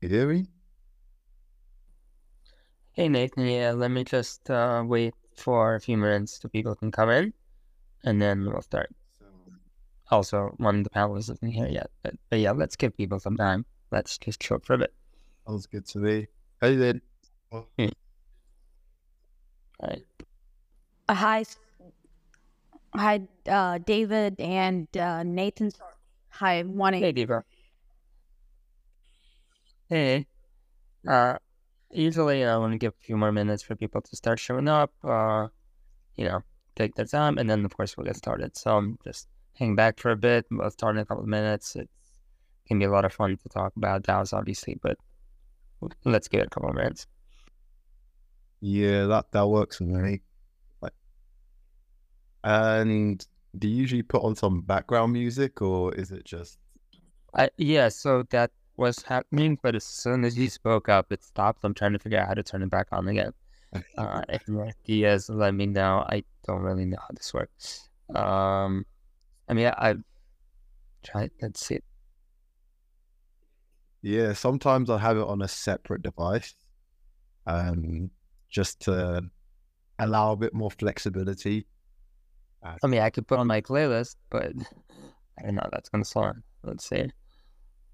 You hear me? Hey Nathan, yeah, let me just uh, wait for a few minutes so people can come in, and then we'll start. Also, one of the panelists isn't here yet, but, but yeah, let's give people some time. Let's just chill for a bit. Sounds good to me. Hey then. All right. Uh, hi, hi, uh, David and uh, Nathan. Hi, morning. Hey, Deepa. Hey. Uh, usually I want to give a few more minutes for people to start showing up, uh, you know, take their time, and then of course we'll get started. So I'm just hang back for a bit. We'll start in a couple of minutes. It can be a lot of fun to talk about DAOs, obviously, but let's give it a couple of minutes. Yeah, that that works for me. Like, and do you usually put on some background music, or is it just? I, yeah, so that was happening, but as soon as you spoke up, it stopped. I'm trying to figure out how to turn it back on again. Uh, if you have ideas, let me know. I don't really know how this works. Um, I mean, I, I've tried. Let's see. Yeah, sometimes I have it on a separate device, um, just to allow a bit more flexibility. I mean, I could put on my playlist, but I don't know. That's gonna sound. Let's see.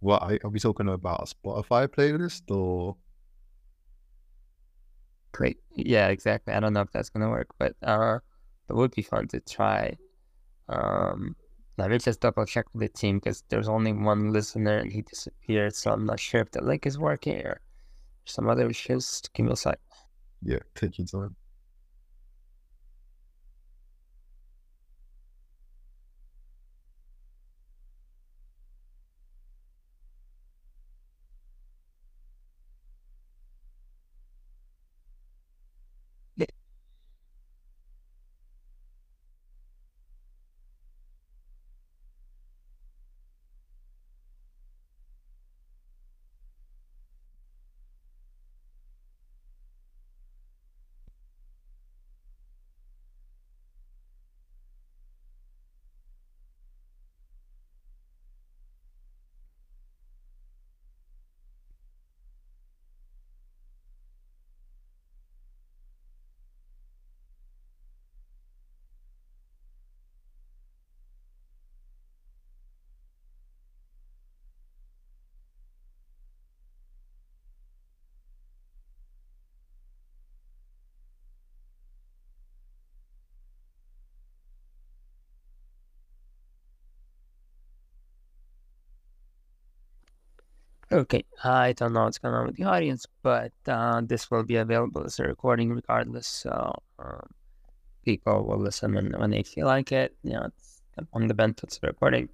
What are we talking about? A Spotify playlist or? Great. Yeah, exactly. I don't know if that's gonna work, but uh, it would be fun to try. Um, let me just double check with the team because there's only one listener and he disappeared, so I'm not sure if the link is working or some other issues. Give me a sec. Yeah, take your time. Okay, I don't know what's going on with the audience, but uh, this will be available as a recording regardless. So um, people will listen when, when they feel like it. You know, it's on the benefits of recording.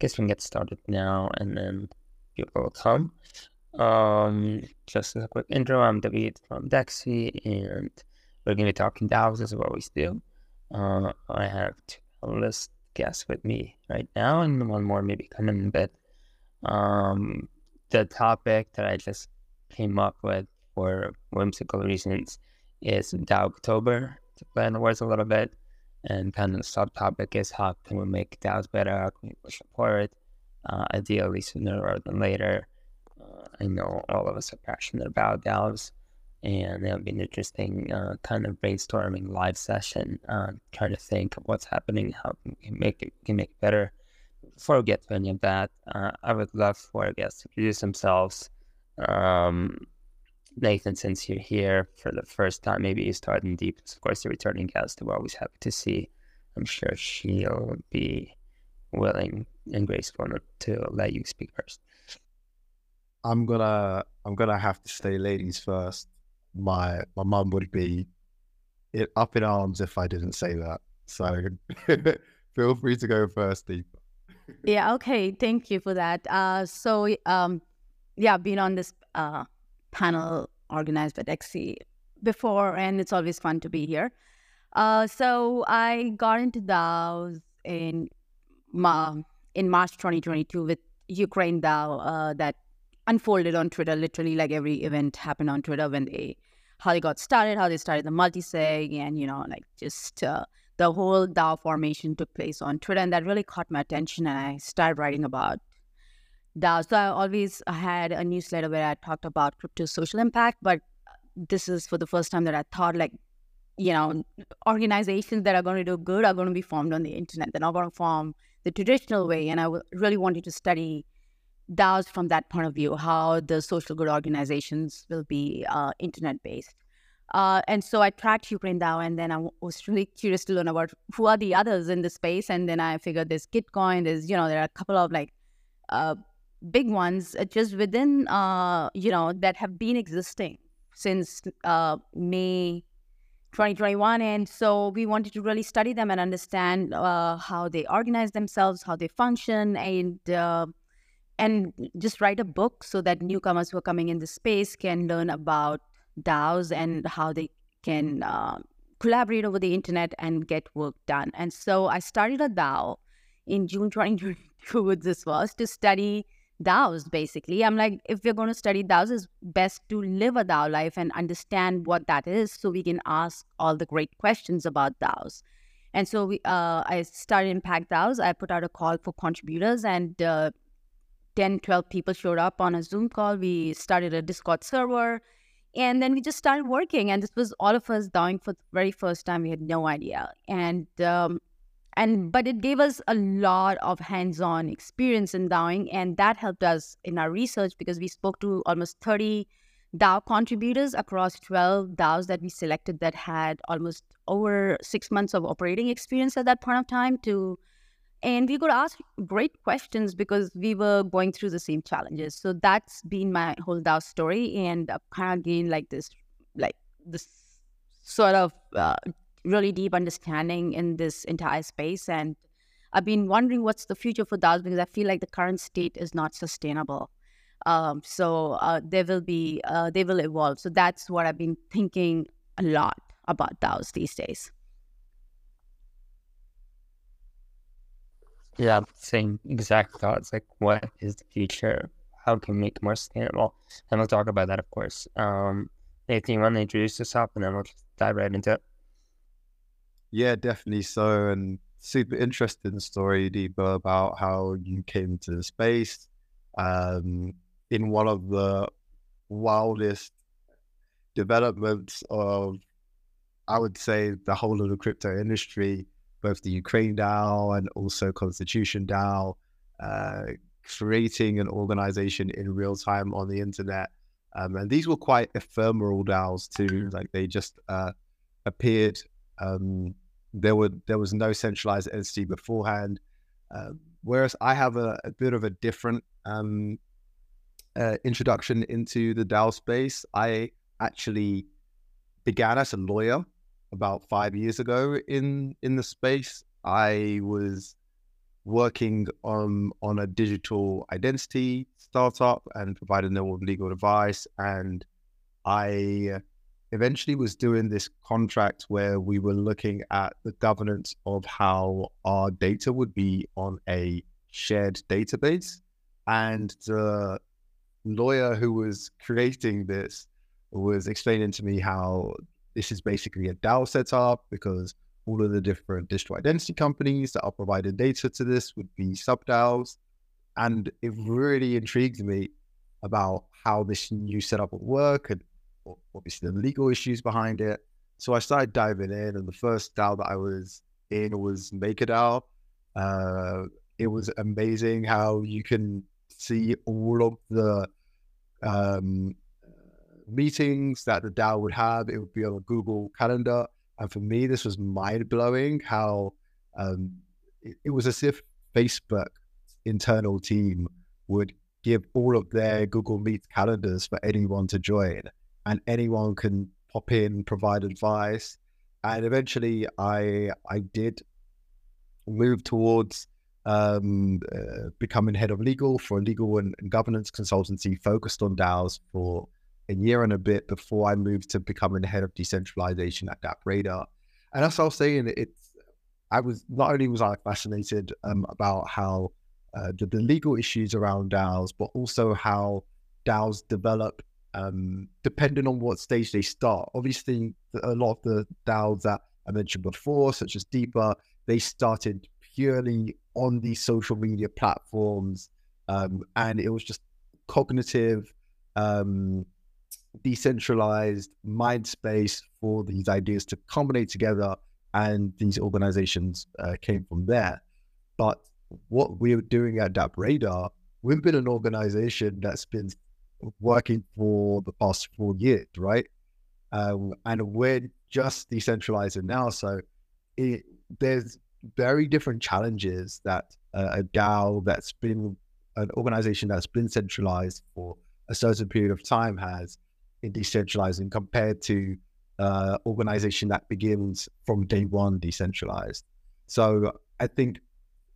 Guess we can get started now, and then people will come. Um, just as a quick intro, I'm David from DeXe, and we're going to be talking DAOs as we always do. Uh, I have two panelist guests with me right now, and one more maybe coming in a bit. Um, the topic that I just came up with for whimsical reasons is DAOctober to play on the words a little bit. And kind of the subtopic is how can we make DAOs better? How can we push forward? Uh, ideally sooner rather than later. Uh, I know all of us are passionate about DAOs, and it'll be an interesting uh, kind of brainstorming live session, uh, trying to think of what's happening, how we can make it, can make it better before we get to any of that, uh, I would love for our guests to introduce themselves. Um, Nathan, since you're here for the first time, maybe you start in deep. Of course, the returning guest, we're always happy to see. I'm sure she'll be willing and graceful to let you speak first. I'm gonna I'm gonna have to stay ladies first. My my mum would be up in arms if I didn't say that. So feel free to go first, Deepa. Yeah, okay. Thank you for that. Uh, so, um, yeah, been on this uh, panel organized by DeXe before, and it's always fun to be here. Uh, so, I got into DAOs in Ma- in March 2022 with Ukraine DAO uh, that unfolded on Twitter. Literally, like every event happened on Twitter when they how they got started, how they started the multi-sig, and you know, like just uh, the whole DAO formation took place on Twitter, and that really caught my attention. And I started writing about DAOs. So I always had a newsletter where I talked about crypto social impact, but this is for the first time that I thought like, you know, organizations that are going to do good are going to be formed on the internet. They're not going to form the traditional way. And I really wanted to study DAOs from that point of view, how the social good organizations will be uh, internet based. Uh, and so I tracked Ukraine DAO, and then I was really curious to learn about who are the others in the space. And then I figured there's Gitcoin, there's, you know, there are a couple of like uh, big ones uh, just within, uh, you know, that have been existing since uh, May 2021. And so we wanted to really study them and understand uh, how they organize themselves, how they function, and and just write a book so that newcomers who are coming in the space can learn about DAOs and how they can uh, collaborate over the internet and get work done. And so I started a DAO in June 2022. This was to study DAOs basically. I'm like, if we're going to study DAOs, it's best to live a DAO life and understand what that is so we can ask all the great questions about DAOs. And so we, uh, I started Impact DAOs. I put out a call for contributors, and uh, 10, 12 people showed up on a Zoom call. We started a Discord server, and then we just started working. And this was all of us DAOing for the very first time. We had no idea. And um, and but it gave us a lot of hands-on experience in DAOing, and that helped us in our research because we spoke to almost 30 DAO contributors across 12 DAOs that we selected that had almost over six months of operating experience at that point of time to and we could ask great questions because we were going through the same challenges so that's been my whole DAO story and kind of gained like this like this sort of uh, really deep understanding in this entire space. And I've been wondering what's the future for DAOs because I feel like the current state is not sustainable. Um, so uh, they will be, uh, they will evolve. So that's what I've been thinking a lot about DAOs these days. Yeah, same exact thoughts. Like, what is the future? How can we make it more sustainable? And we'll talk about that, of course. Um, Nathan, you want to introduce yourself, and then we'll dive right into it. Yeah, definitely so. And super interesting story, Deepa, about how you came to the space um, in one of the wildest developments of, I would say, the whole of the crypto industry, both the Ukraine DAO and also Constitution DAO, uh, creating an organization in real time on the internet. Um, and these were quite ephemeral DAOs too. Like they just uh, appeared um, there were there was no centralized entity beforehand. Uh, whereas I have a, a, bit of a different um, uh, introduction into the DAO space. I actually began as a lawyer about five years ago in in the space. I was working on on a digital identity startup and providing them with legal advice, and I eventually was doing this contract where we were looking at the governance of how our data would be on a shared database. And the lawyer who was creating this was explaining to me how this is basically a DAO setup because all of the different digital identity companies that are providing data to this would be sub DAOs. And it really intrigued me about how this new setup would work and obviously the legal issues behind it. So I started diving in, and the first DAO that I was in was MakerDAO. Uh, it was amazing how you can see all of the um, meetings that the DAO would have. It would be on a Google Calendar, and for me, this was mind blowing. How um, it, it was as if Facebook internal team would give all of their Google Meet calendars for anyone to join and anyone can pop in, provide advice. And eventually, I I did move towards um, uh, becoming head of legal for a legal and, and, governance consultancy focused on DAOs for a year and a bit before I moved to becoming the head of decentralization at DappRadar. And as I was saying, it's I was not only was I fascinated um, about how uh, the, the, legal issues around DAOs, but also how DAOs develop um, depending on what stage they start. Obviously, a lot of the DAOs that I mentioned before, such as Deepa, they started purely on these social media platforms, um, and it was just cognitive, um, decentralized mind space for these ideas to combine together, and these organizations uh, came from there. But what we're doing at DappRadar, we've been an organization that's been working for the past four years, right? Um, and we're just decentralizing now. So it, there's very different challenges that uh, a DAO that's been an organization that's been centralized for a certain period of time has in decentralizing compared to uh, organization that begins from day one decentralized. So I think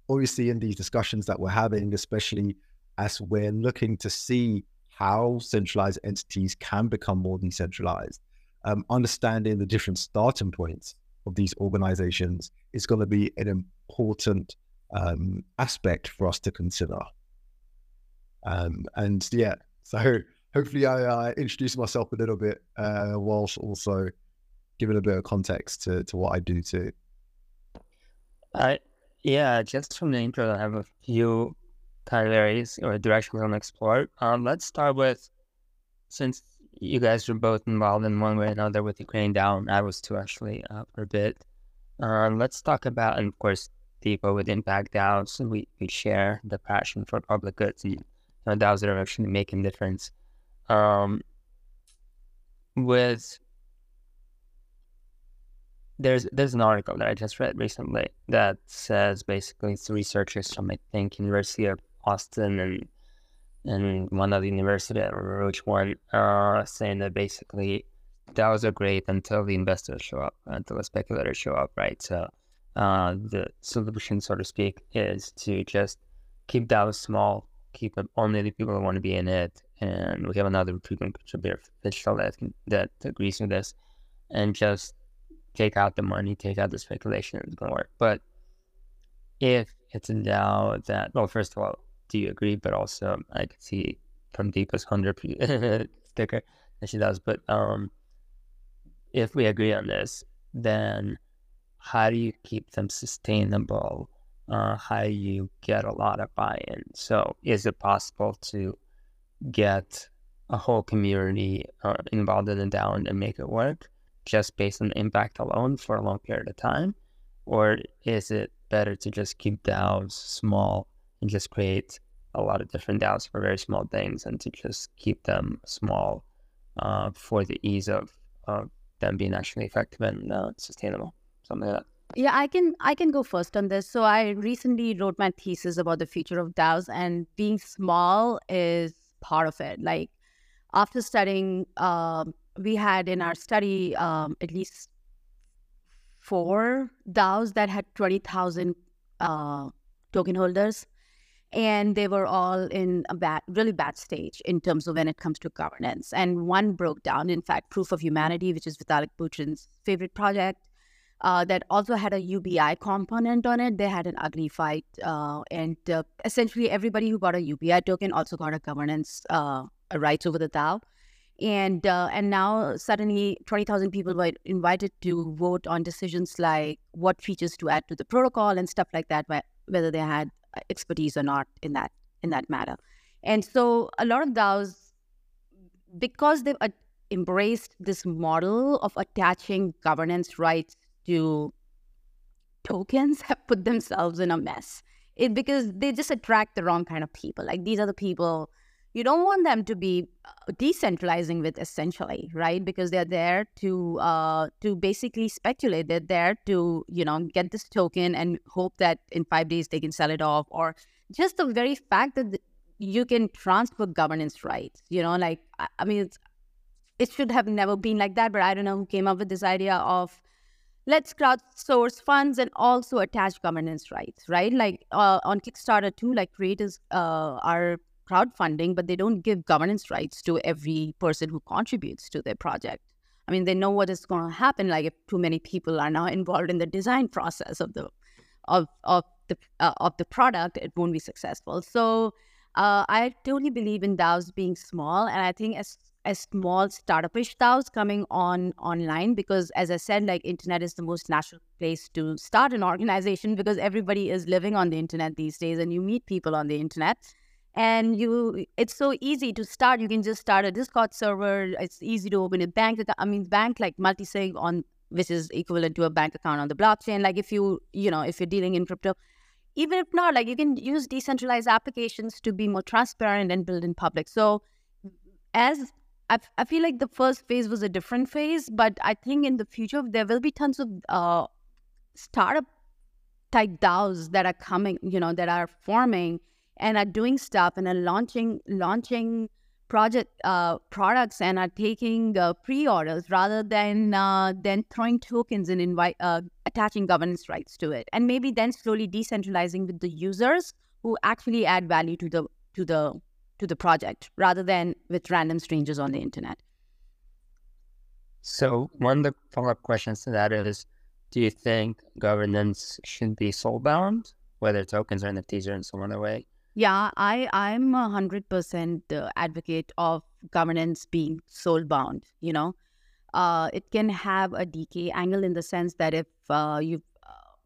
obviously in these discussions that we're having, especially as we're looking to see how centralized entities can become more decentralized, um, understanding the different starting points of these organizations is going to be an important um, aspect for us to consider. Um, and yeah, so hopefully I uh, introduced myself a little bit uh, whilst also giving a bit of context to, to what I do too. Uh, yeah, just from the intro, I have a few kind of areas or directions I want to explore. Um, let's start with since you guys are both involved in one way or another with Ukraine DAO. I was too actually uh, for a bit. Um, let's talk about, and of course, people with Impact DAOs. So we, we share the passion for public goods and you know, that are actually making difference. Um, with there's there's an article that I just read recently that says basically it's researchers from I think University of Austin and and one other university, I which one, uh, saying that basically DAOs are great until the investors show up, until the speculators show up, right? So uh, the solution, so to speak, is to just keep DAOs small, keep only the people who want to be in it. And we have another recruitment Fishel, that, that agrees with this, and just take out the money, take out the speculation, it's going to work. But if it's a DAO that, well, first of all, do you agree? But also, I can see from Deepa's hundred sticker that she does. But um, if we agree on this, then how do you keep them sustainable? Uh, how you get a lot of buy-in? So, is it possible to get a whole community uh, involved in the DAO and make it work just based on impact alone for a long period of time? Or is it better to just keep DAOs small and just create a lot of different DAOs for very small things and to just keep them small uh, for the ease of them being actually effective and uh, sustainable, something like that. Yeah, I can I can go first on this. So I recently wrote my thesis about the future of DAOs, and being small is part of it. Like after studying, um, we had in our study um, at least four DAOs that had twenty thousand uh, token holders and they were all in a bad, really bad stage in terms of when it comes to governance. And one broke down. In fact, Proof of Humanity, which is Vitalik Buterin's favorite project, uh, that also had a UBI component on it. They had an ugly fight, uh, and uh, essentially everybody who got a UBI token also got a governance uh, rights over the DAO. And uh, and now suddenly twenty thousand people were invited to vote on decisions like what features to add to the protocol and stuff like that, whether they had expertise or not in that in that matter. And so a lot of DAOs, because they've uh, embraced this model of attaching governance rights to tokens, have put themselves in a mess. It because they just attract the wrong kind of people. Like these are the people you don't want them to be uh, decentralizing with essentially right because they're there to uh, to basically speculate they're there to you know get this token and hope that in five days they can sell it off or just the very fact that you can transfer governance rights you know like i, I mean it should have never been like that but i don't know who came up with this idea of let's crowdsource funds and also attach governance rights right like uh, on kickstarter too like creators uh, are crowdfunding, but they don't give governance rights to every person who contributes to their project. I mean, they know what is going to happen. Like if too many people are now involved in the design process of the of of the uh, of the product, it won't be successful. So uh, I totally believe in DAOs being small, and I think as as small startupish DAOs coming on online because, as I said, like internet is the most natural place to start an organization because everybody is living on the internet these days, and you meet people on the internet. And you it's so easy to start. You can just start a discord server. It's easy to open a bank i mean bank like multisig on which is equivalent to a bank account on the blockchain. Like if you you know if you're dealing in crypto even if not like you can use decentralized applications to be more transparent and build in public. So as I, I feel like the first phase was a different phase but i think in the future there will be tons of uh, startup type DAOs that are coming, you know, that are forming and are doing stuff and are launching launching project uh, products and are taking uh, pre-orders rather than uh, throwing tokens and invite uh, attaching governance rights to it, and maybe then slowly decentralizing with the users who actually add value to the to the to the project rather than with random strangers on the internet. So one of the follow-up questions to that is do you think governance should be soul bound, whether tokens or NFTs or in some other way? Yeah, I I'm a hundred percent advocate of governance being soul bound. You know, uh, it can have a decay angle in the sense that if uh, you, uh,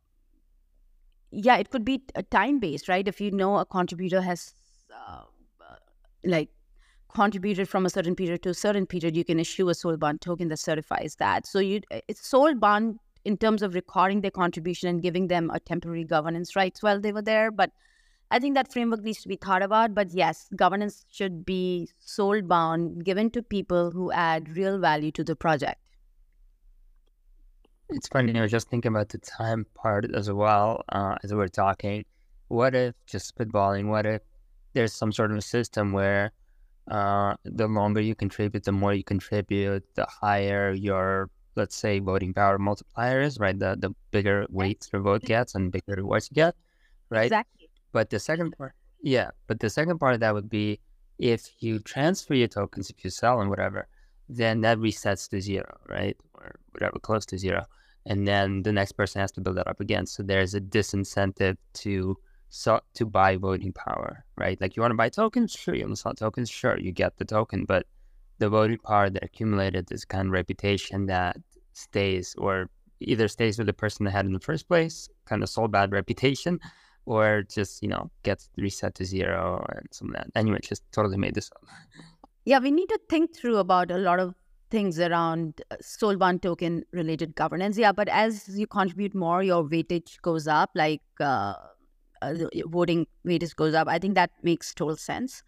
yeah, it could be time based, right? If you know a contributor has uh, like contributed from a certain period to a certain period, you can issue a soul bound token that certifies that. So you, it's soul bound in terms of recording their contribution and giving them a temporary governance rights while they were there. But I think that framework needs to be thought about. But yes, governance should be soul bound, given to people who add real value to the project. It's funny, I was just thinking about the time part as well uh, as we are talking. What if, just spitballing, what if there's some sort of a system where uh, the longer you contribute, the more you contribute, the higher your let's say voting power multiplier is, right? The the bigger weights your vote gets and bigger rewards you get, right? Exactly. But the second part, yeah, but the second part of that would be if you transfer your tokens, if you sell and whatever, then that resets to zero, right? Or whatever, close to zero. And then the next person has to build that up again. So there's a disincentive to so to buy voting power, right? Like you want to buy tokens, sure. You want to sell tokens, sure. You get the token, but the voting power that accumulated this kind of reputation that stays or either stays with the person that had in the first place, kind of soul bound reputation, or just, you know, gets reset to zero and some of that. Anyway, just totally made this up. Yeah, we need to think through about a lot of things around uh, soul bound token related governance. Yeah, but as you contribute more, your weightage goes up, like uh, uh, voting weightage goes up. I think that makes total sense.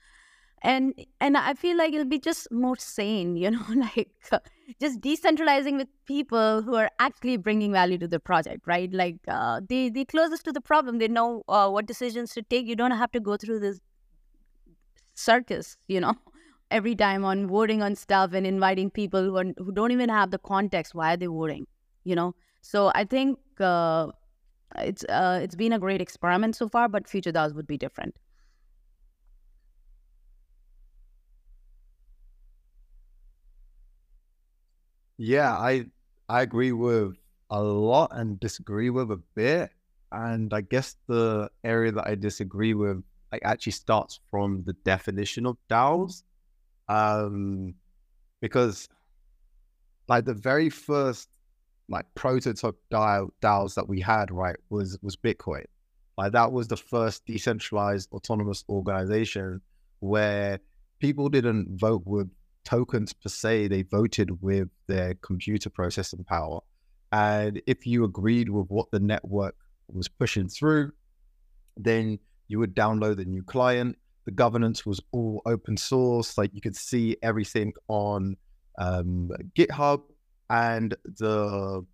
And and i feel like it'll be just more sane you know like uh, just decentralizing with people who are actually bringing value to the project right? Like uh, they they closest to the problem. They know uh, what decisions to take. You don't have to go through this circus you know every time on voting on stuff and inviting people who, are, who don't even have the context why are they voting you know? So i think uh, it's uh, it's been a great experiment so far but future DAOs would be different Yeah, I I agree with a lot and disagree with a bit. And I guess the area that I disagree with like actually starts from the definition of DAOs. Um because like the very first like prototype DAO DAOs that we had, right, was was Bitcoin. Like that was the first decentralized autonomous organization where people didn't vote with tokens per se, they voted with their computer processing power. And if you agreed with what the network was pushing through, then you would download the new client. The governance was all open source. Like you could see everything on um, GitHub and the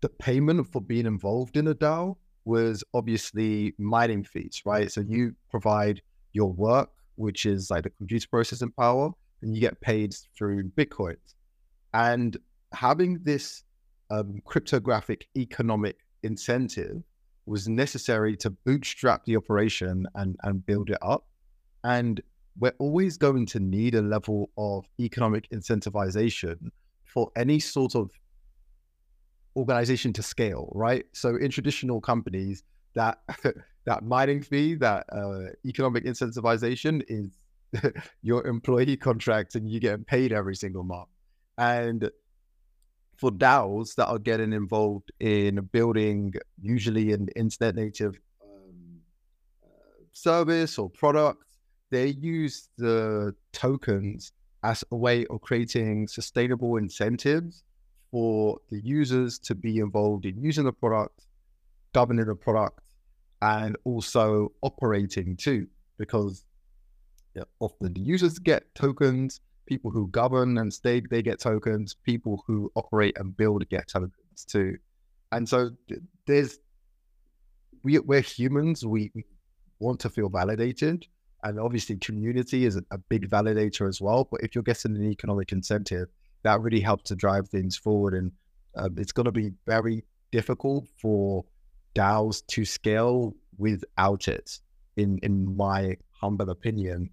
the payment for being involved in a DAO was obviously mining fees, right? So you provide your work, which is like the computer processing power, and you get paid through Bitcoins. And having this um, cryptographic economic incentive was necessary to bootstrap the operation and, and build it up. And we're always going to need a level of economic incentivization for any sort of organization to scale, right? So in traditional companies, that that mining fee, that uh, economic incentivization is your employee contract and you get paid every single month. And for DAOs that are getting involved in building usually an internet native um, uh, service or product, they use the tokens as a way of creating sustainable incentives for the users to be involved in using the product, governing the product, and also operating too, because often the users get tokens, people who govern and stake they get tokens, people who operate and build get tokens too, and so there's we we're humans, we, we want to feel validated, and obviously community is a big validator as well. But if you're getting an economic incentive, that really helps to drive things forward, and um, it's going to be very difficult for DAOs to scale without it, in in my humble opinion.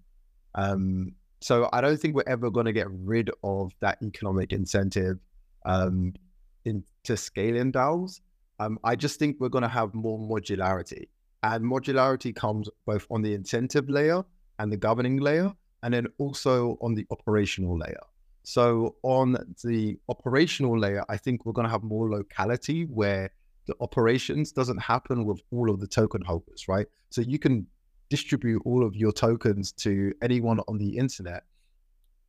Um, so I don't think we're ever going to get rid of that economic incentive um, into scaling DAOs. Um, I just think we're going to have more modularity, and modularity comes both on the incentive layer and the governing layer, and then also on the operational layer. So on the operational layer, I think we're going to have more locality where the operations doesn't happen with all of the token holders, right? So you can distribute all of your tokens to anyone on the internet.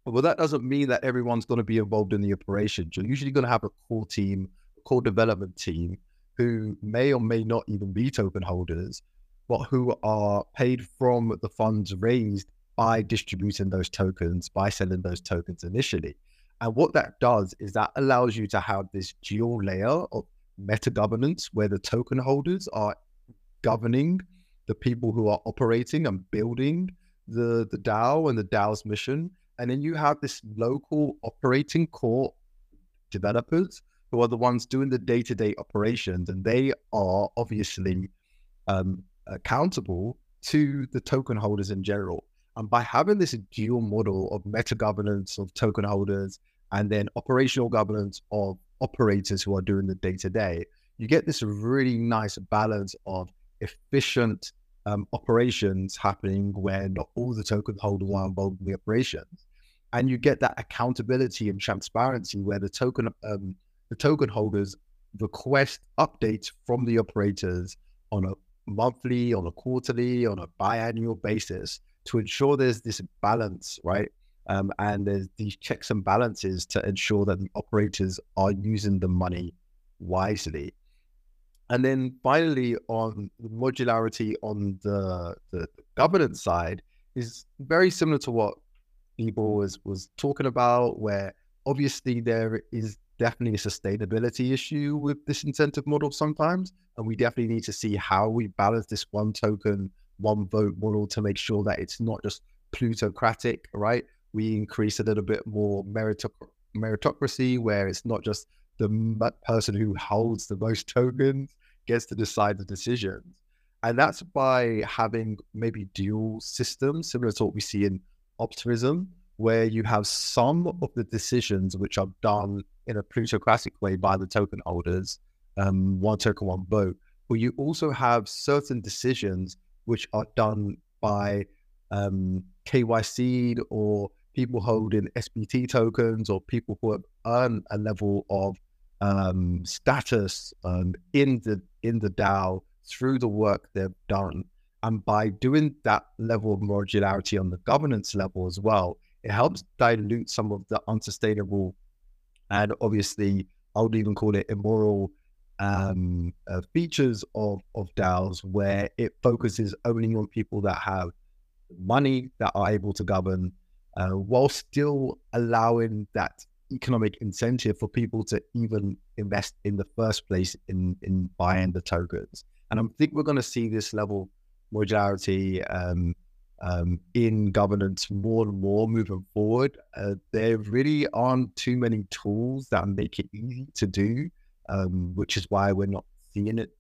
Well, that doesn't mean that everyone's going to be involved in the operations. You're usually going to have a core team, a core development team who may or may not even be token holders, but who are paid from the funds raised by distributing those tokens, by selling those tokens initially. And what that does is that allows you to have this dual layer of meta governance where the token holders are governing the people who are operating and building the, the DAO and the DAO's mission. And then you have this local operating core developers who are the ones doing the day to day operations. And they are obviously um, accountable to the token holders in general. And by having this dual model of meta governance of token holders and then operational governance of operators who are doing the day to day, you get this really nice balance of efficient um, operations happening where not all the token holders are involved in the operations. And you get that accountability and transparency where the token um, the token holders request updates from the operators on a monthly, on a quarterly, on a biannual basis to ensure there's this balance, right? Um, and there's these checks and balances to ensure that the operators are using the money wisely. And then finally, on the modularity on the, the governance side is very similar to what Ebor was was talking about, where obviously there is definitely a sustainability issue with this incentive model sometimes, and we definitely need to see how we balance this one token, one vote model to make sure that it's not just plutocratic, right? We increase a little bit more meritocracy, where it's not just the person who holds the most tokens gets to decide the decisions. And that's by having maybe dual systems, similar to what we see in optimism, where you have some of the decisions which are done in a plutocratic way by the token holders, um, one token, one vote. But you also have certain decisions which are done by um, KYC or people holding SBT tokens or people who have earned a level of um, status um, in the in the DAO through the work they've done. And by doing that level of modularity on the governance level as well, it helps dilute some of the unsustainable and obviously I would even call it immoral um, uh, features of of DAOs where it focuses only on people that have money that are able to govern, uh, while still allowing that economic incentive for people to even invest in the first place in in buying the tokens. And I think we're going to see this level modularity um, um, in governance more and more moving forward. Uh, there really aren't too many tools that make it easy to do, um, which is why we're not seeing it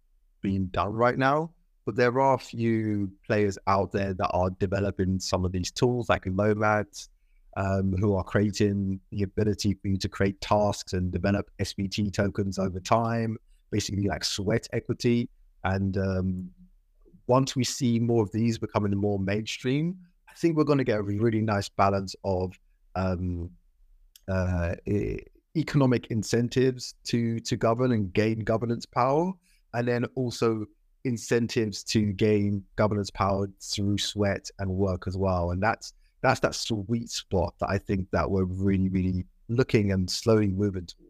being done right now. But there are a few players out there that are developing some of these tools, like Nomads, um, who are creating the ability for you to create tasks and develop SBT tokens over time, basically like sweat equity. And um, once we see more of these becoming more mainstream, I think we're going to get a really nice balance of um, uh, economic incentives to to govern and gain governance power, and then also incentives to gain governance power through sweat and work as well. And that's that's that sweet spot that I think that we're really, really looking and slowly moving towards.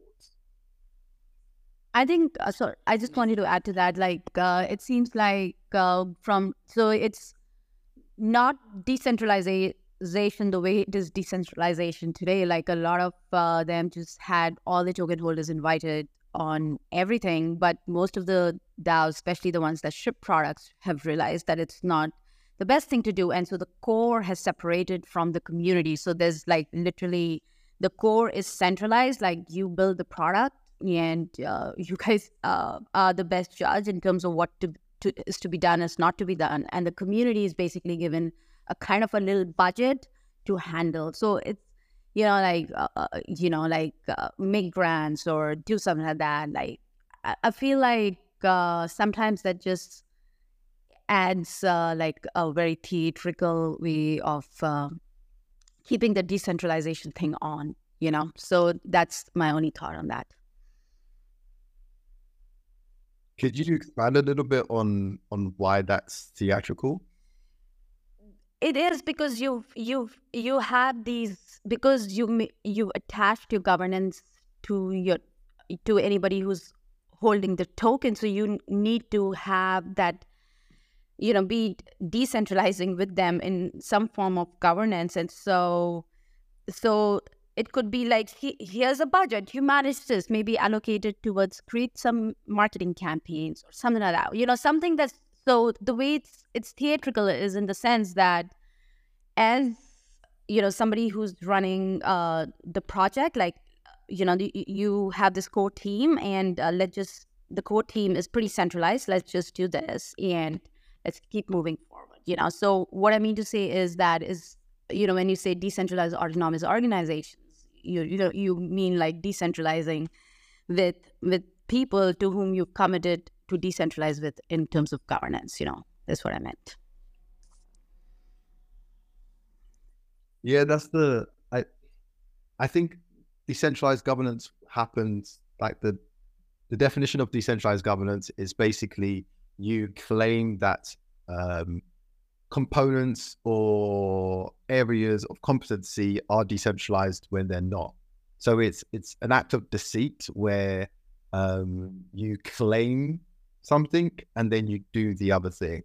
I think uh. I just wanted to add to that. Like, uh, it seems like uh, from so it's not decentralization the way it is decentralization today. Like a lot of uh, them just had all the token holders invited on everything, but most of the DAOs, especially the ones that ship products, have realized that it's not the best thing to do. And so the core has separated from the community. So there's like literally the core is centralized, like you build the product and uh, you guys uh, are the best judge in terms of what to, to, is to be done, is not to be done. And the community is basically given a kind of a little budget to handle. So it's, you know, like, uh, uh you know, like uh, make grants or do something like that. Like, I, I feel like uh, sometimes that just adds like a very theatrical way of uh, keeping the decentralization thing on, you know? So that's my only thought on that. Could you expand a little bit on on why that's theatrical? It is because you've you've you have these because you you attached your governance to your to anybody who's holding the token, so you need to have that you know, be decentralizing with them in some form of governance. And so, so it could be like, he, here's a budget, you manage this, maybe allocate it towards create some marketing campaigns or something like that. You know, something that's so the way it's it's theatrical is in the sense that as you know somebody who's running uh the project like you know you have this core team and uh, let's just the core team is pretty centralized let's just do this and let's keep moving forward you know so what i mean to say is that is you know when you say decentralized autonomous organizations you you know you mean like decentralizing with with people to whom you've committed to decentralize with in terms of governance you know that's what i meant. Yeah that's the i i think decentralized governance happens like the the definition of decentralized governance is basically you claim that um, components or areas of competency are decentralized when they're not. So it's it's an act of deceit where um, you claim something and then you do the other thing,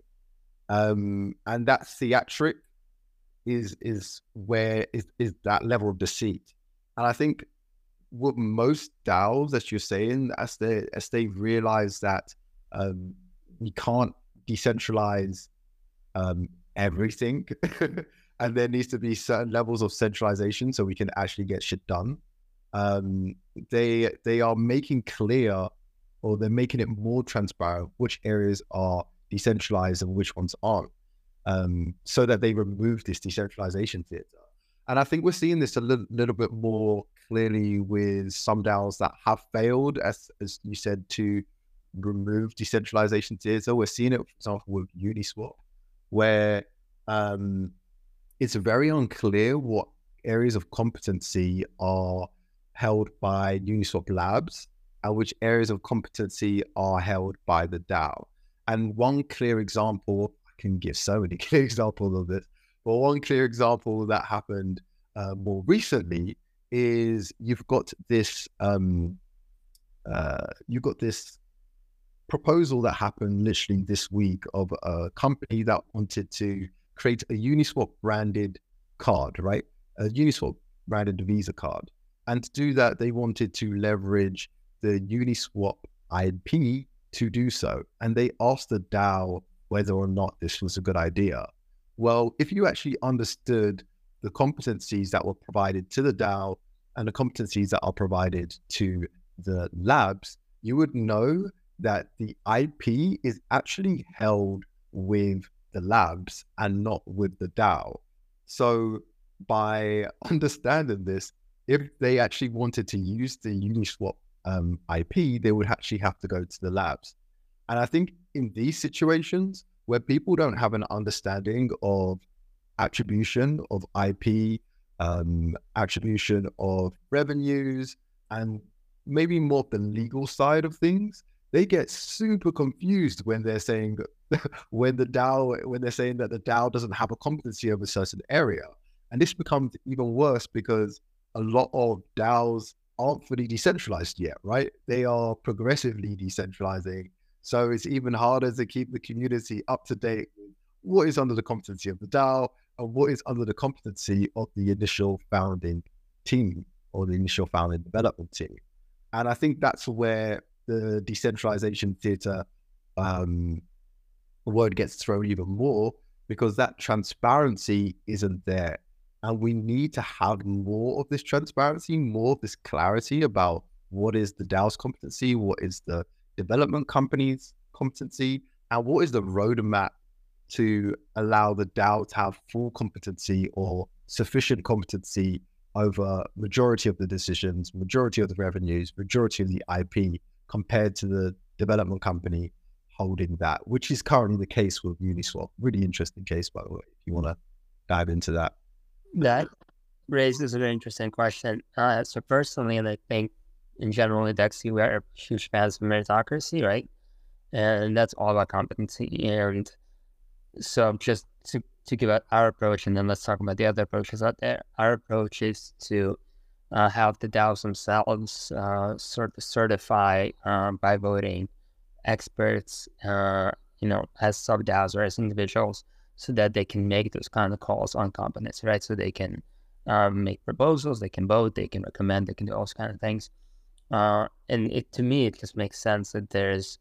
um, and that theatric is is where is, is that level of deceit. And I think what most DAOs, as you're saying, as they as they realize that um, we can't decentralize um, everything. and there needs to be certain levels of centralization so we can actually get shit done. Um, they they are making clear or they're making it more transparent which areas are decentralized and which ones aren't. Um, so that they remove this decentralization theater. And I think we're seeing this a little, little bit more clearly with some DAOs that have failed, as as you said, to remove decentralization theater. We're seeing it, for example, with Uniswap, where um, it's very unclear what areas of competency are held by Uniswap Labs and which areas of competency are held by the DAO. And one clear example, I can give so many clear examples of this, but one clear example that happened uh, more recently is you've got this um, uh, you've got this proposal that happened literally this week of a company that wanted to create a Uniswap branded card, right? A Uniswap branded Visa card. And to do that, they wanted to leverage the Uniswap IP to do so. And they asked the DAO whether or not this was a good idea. Well, if you actually understood the competencies that were provided to the DAO and the competencies that are provided to the labs, you would know that the IP is actually held with the labs and not with the DAO. So by understanding this, if they actually wanted to use the Uniswap um, IP, they would actually have to go to the labs. And I think in these situations where people don't have an understanding of attribution of IP, um, attribution of revenues, and maybe more the legal side of things, they get super confused when they're saying when the DAO when they're saying that the DAO doesn't have a competency of a certain area. And this becomes even worse because a lot of DAOs aren't fully decentralized yet, right? They are progressively decentralizing. So it's even harder to keep the community up to date with what is under the competency of the DAO and what is under the competency of the initial founding team or the initial founding development team. And I think that's where the decentralization theater um, word gets thrown even more because that transparency isn't there. And we need to have more of this transparency, more of this clarity about what is the DAO's competency, what is the development company's competency, and what is the roadmap to allow the DAO to have full competency or sufficient competency over majority of the decisions, majority of the revenues, majority of the IP compared to the development company holding that, which is currently the case with Uniswap. Really interesting case, by the way, if you want to dive into that. That raises an interesting question. Uh, so personally, and I think in general at DeXe, we are huge fans of meritocracy, right? And that's all about competency. And so just to, to give out our approach, and then let's talk about the other approaches out there. Our approach is to uh, have the DAOs themselves uh, of certify um, by voting experts, uh, you know, as sub DAOs or as individuals so that they can make those kind of calls on competence, right? So they can um, make proposals, they can vote, they can recommend, they can do all those kind of things. Uh, and it to me, it just makes sense that there's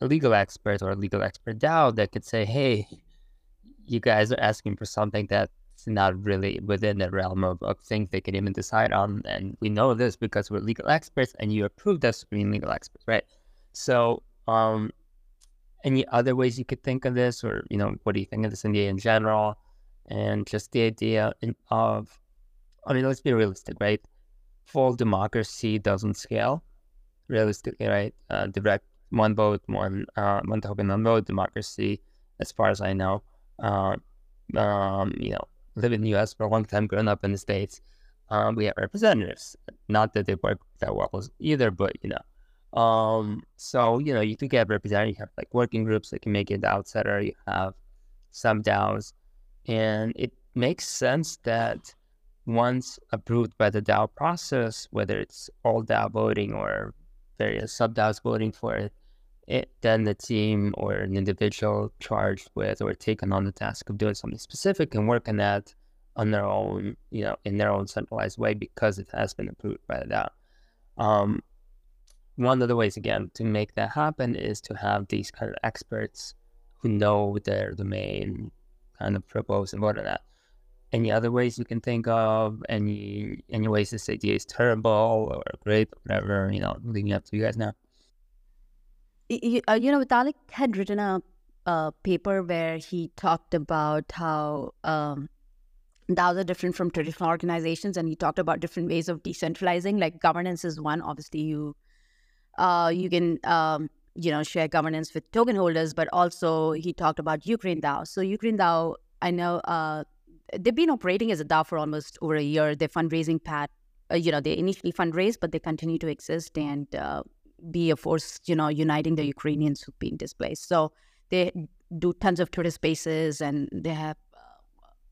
a legal expert or a legal expert DAO that could say, hey, you guys are asking for something that's not really within the realm of, of things they can even decide on. And we know this because we're legal experts and you approved us being legal experts, right? So um, any other ways you could think of this, or you know, what do you think of this idea in general, and just the idea of, I mean, let's be realistic, right? Full democracy doesn't scale, realistically, right? Uh, direct one vote, one uh, one token, one vote democracy, as far as I know. Uh, um, you know, live in the U.S. for a long time, growing up in the states. Um, we have representatives. Not that they work that well either, but you know, um, so you know, you do get represented. You have like working groups that can make it outsider. You have some DAOs, and it makes sense that once approved by the DAO process, whether it's all DAO voting or various sub DAOs voting for it, it, then the team or an individual charged with or taken on the task of doing something specific and working that on their own, you know, in their own centralized way because it has been approved by the DAO. Um, one of the ways again to make that happen is to have these kind of experts who know their domain kind of propose and vote on that. Any other ways you can think of? Any any ways this idea is terrible or great, or whatever, you know, leaving up to you guys now. You, uh, you know, Vitalik had written a, a, paper where he talked about how um, DAOs are different from traditional organizations, and he talked about different ways of decentralizing. Like governance is one. Obviously, you uh, you can um, you know share governance with token holders, but also he talked about Ukraine DAO. So Ukraine DAO, I know uh, they've been operating as a DAO for almost over a year. Their fundraising path, uh, you know, they initially fundraised, but they continue to exist and uh, be a force, you know, uniting the Ukrainians who've been displaced. So they do tons of Twitter spaces and they have uh,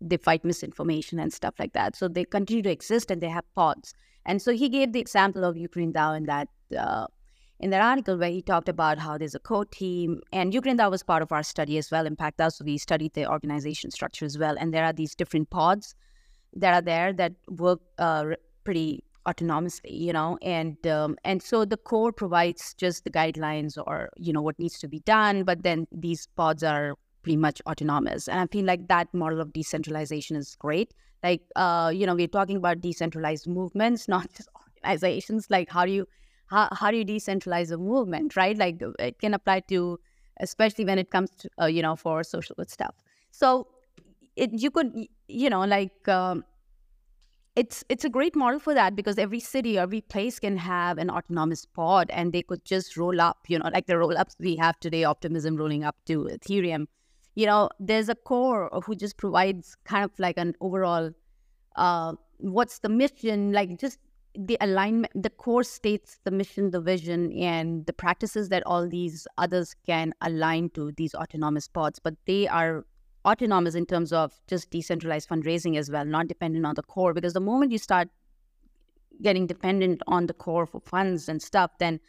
they fight misinformation and stuff like that. So they continue to exist and they have pods. And so he gave the example of Ukraine DAO in that uh, in that article where he talked about how there's a core team and Ukraine that was part of our study as well, Impact DAOs. So we studied the organization structure as well. And there are these different pods that are there that work uh, pretty autonomously, you know, and um, and so the core provides just the guidelines or you know what needs to be done, but then these pods are pretty much autonomous, and I feel like that model of decentralization is great. Like, uh, you know, we're talking about decentralized movements, not just organizations. Like, how do you how, how do you decentralize a movement, right? Like uh, it can apply to, especially when it comes to, uh, you know, for social good stuff. So it, you could, you know, like, um, it's it's a great model for that because every city, every place can have an autonomous pod, and they could just roll up, you know, like the roll ups we have today, Optimism rolling up to Ethereum. You know, there's a core who just provides kind of like an overall, uh, what's the mission, like just the alignment, the core states, the mission, the vision, and the practices that all these others can align to these autonomous pods, but they are autonomous in terms of just decentralized fundraising as well, not dependent on the core. Because the moment you start getting dependent on the core for funds and stuff, then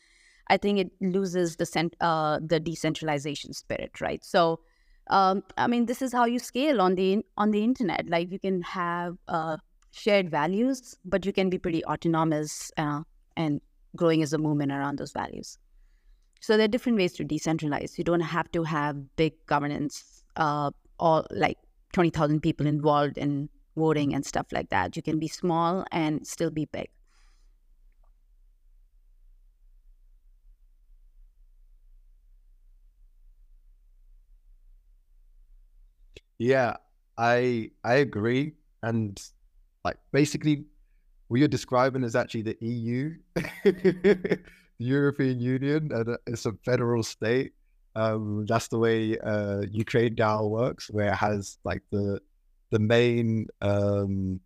I think it loses the cent- uh, the decentralization spirit, right? So, um, I mean, this is how you scale on the on the internet. Like you can have uh, shared values, but you can be pretty autonomous uh, and growing as a movement around those values. So there are different ways to decentralize. You don't have to have big governance, uh, all like twenty thousand people involved in voting and stuff like that. You can be small and still be big. Yeah, I I agree, and like basically, what you're describing is actually the EU, the European Union, and uh, it's a federal state. Um, that's the way uh, Ukraine DAO works, where it has like the the main um,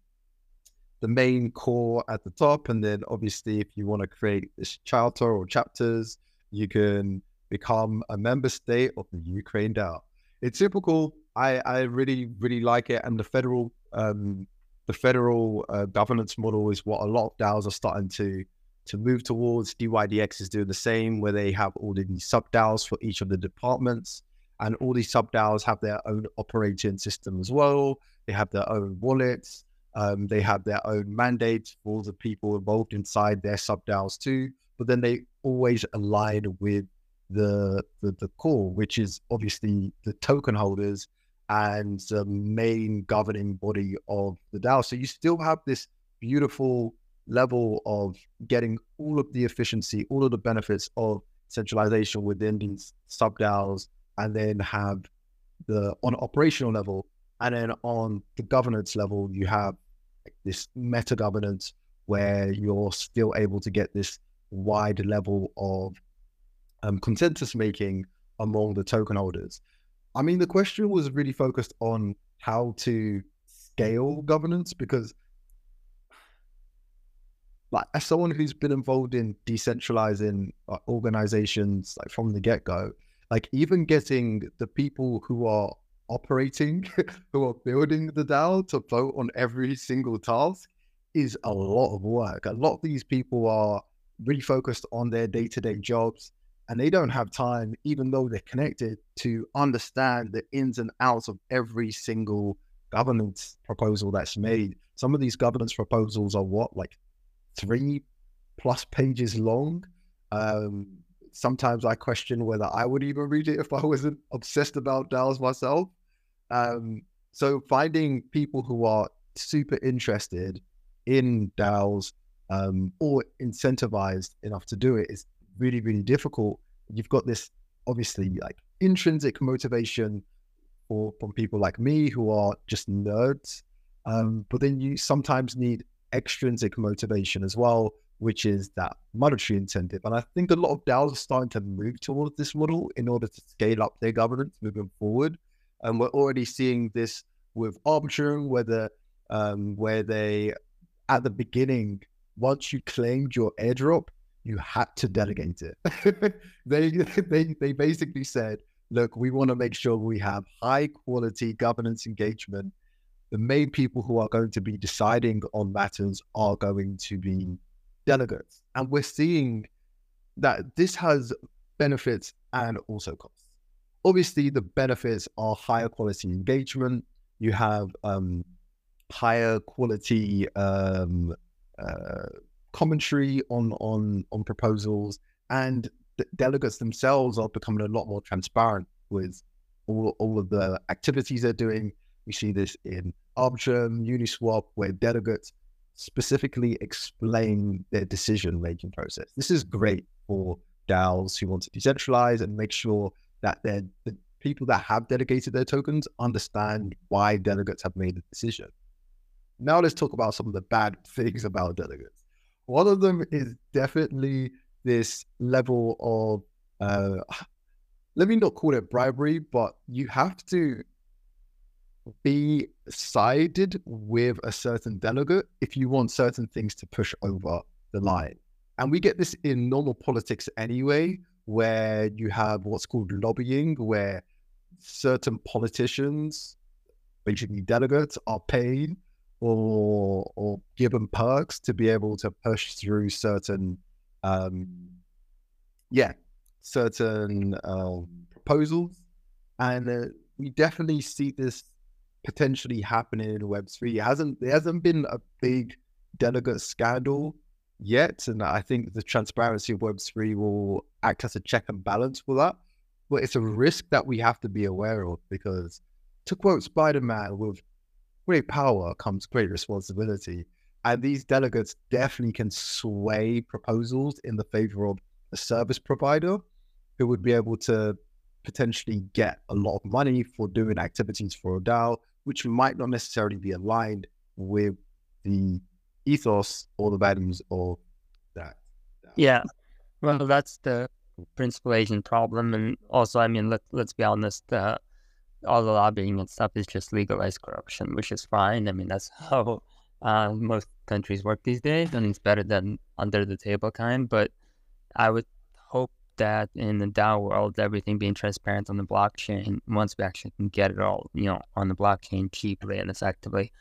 the main core at the top, and then obviously, if you want to create this charter or chapters, you can become a member state of the Ukraine DAO. It's super cool I I really really like it, and the federal um, the federal uh, governance model is what a lot of DAOs are starting to to move towards. DYDX is doing the same, where they have all these sub DAOs for each of the departments, and all these sub DAOs have their own operating system as well. They have their own wallets. Um, they have their own mandates for the people involved inside their sub DAOs too. But then they always align with the, the the core, which is obviously the token holders and the main governing body of the DAO. So you still have this beautiful level of getting all of the efficiency, all of the benefits of centralization within these sub DAOs, and then have the on operational level, and then on the governance level, you have this meta governance where you're still able to get this wide level of um, consensus making among the token holders. I mean, the question was really focused on how to scale governance because, like, as someone who's been involved in decentralizing uh, organizations like from the get go, like even getting the people who are operating, who are building the DAO to vote on every single task is a lot of work. A lot of these people are really focused on their day to day jobs and they don't have time, even though they're connected, to understand the ins and outs of every single governance proposal that's made. Some of these governance proposals are what, like three plus pages long. Um, sometimes I question whether I would even read it if I wasn't obsessed about DAOs myself. Um, so finding people who are super interested in DAOs um, or incentivized enough to do it is really, really difficult. You've got this obviously like intrinsic motivation for from people like me who are just nerds. Um, but then you sometimes need extrinsic motivation as well, which is that monetary incentive. And I think a lot of DAOs are starting to move towards this model in order to scale up their governance moving forward. And we're already seeing this with Arbitrum, where um, where they at the beginning, once you claimed your airdrop, you had to delegate it. they, they, they basically said, look, we want to make sure we have high quality governance engagement. The main people who are going to be deciding on matters are going to be delegates. And we're seeing that this has benefits and also costs. Obviously, the benefits are higher quality engagement. You have um, higher quality um, uh, commentary on on on proposals, and the delegates themselves are becoming a lot more transparent with all all of the activities they're doing. We see this in Arbitrum, Uniswap, where delegates specifically explain their decision making process. This is great for DAOs who want to decentralize and make sure that the people that have delegated their tokens understand why delegates have made the decision. Now let's talk about some of the bad things about delegates. One of them is definitely this level of, uh, let me not call it bribery, but you have to be sided with a certain delegate if you want certain things to push over the line. And we get this in normal politics anyway, where you have what's called lobbying, where certain politicians, basically delegates, are paid or or given perks to be able to push through certain um yeah certain um, proposals and uh, we definitely see this potentially happening in web3 it hasn't there hasn't been a big delegate scandal yet and i think the transparency of web3 will act as a check and balance for that but it's a risk that we have to be aware of because to quote spider-man with great power comes great responsibility. And these delegates definitely can sway proposals in the favor of a service provider who would be able to potentially get a lot of money for doing activities for a DAO, which might not necessarily be aligned with the ethos or the values of that. Yeah. Well, that's the principal agent problem. And also, I mean, let, let's be honest, uh, all the lobbying and stuff is just legalized corruption, which is fine. I mean, that's how uh, most countries work these days, and it's better than under the table kind. But I would that in the DAO world, everything being transparent on the blockchain, once we actually can get it all, you know, on the blockchain cheaply and effectively.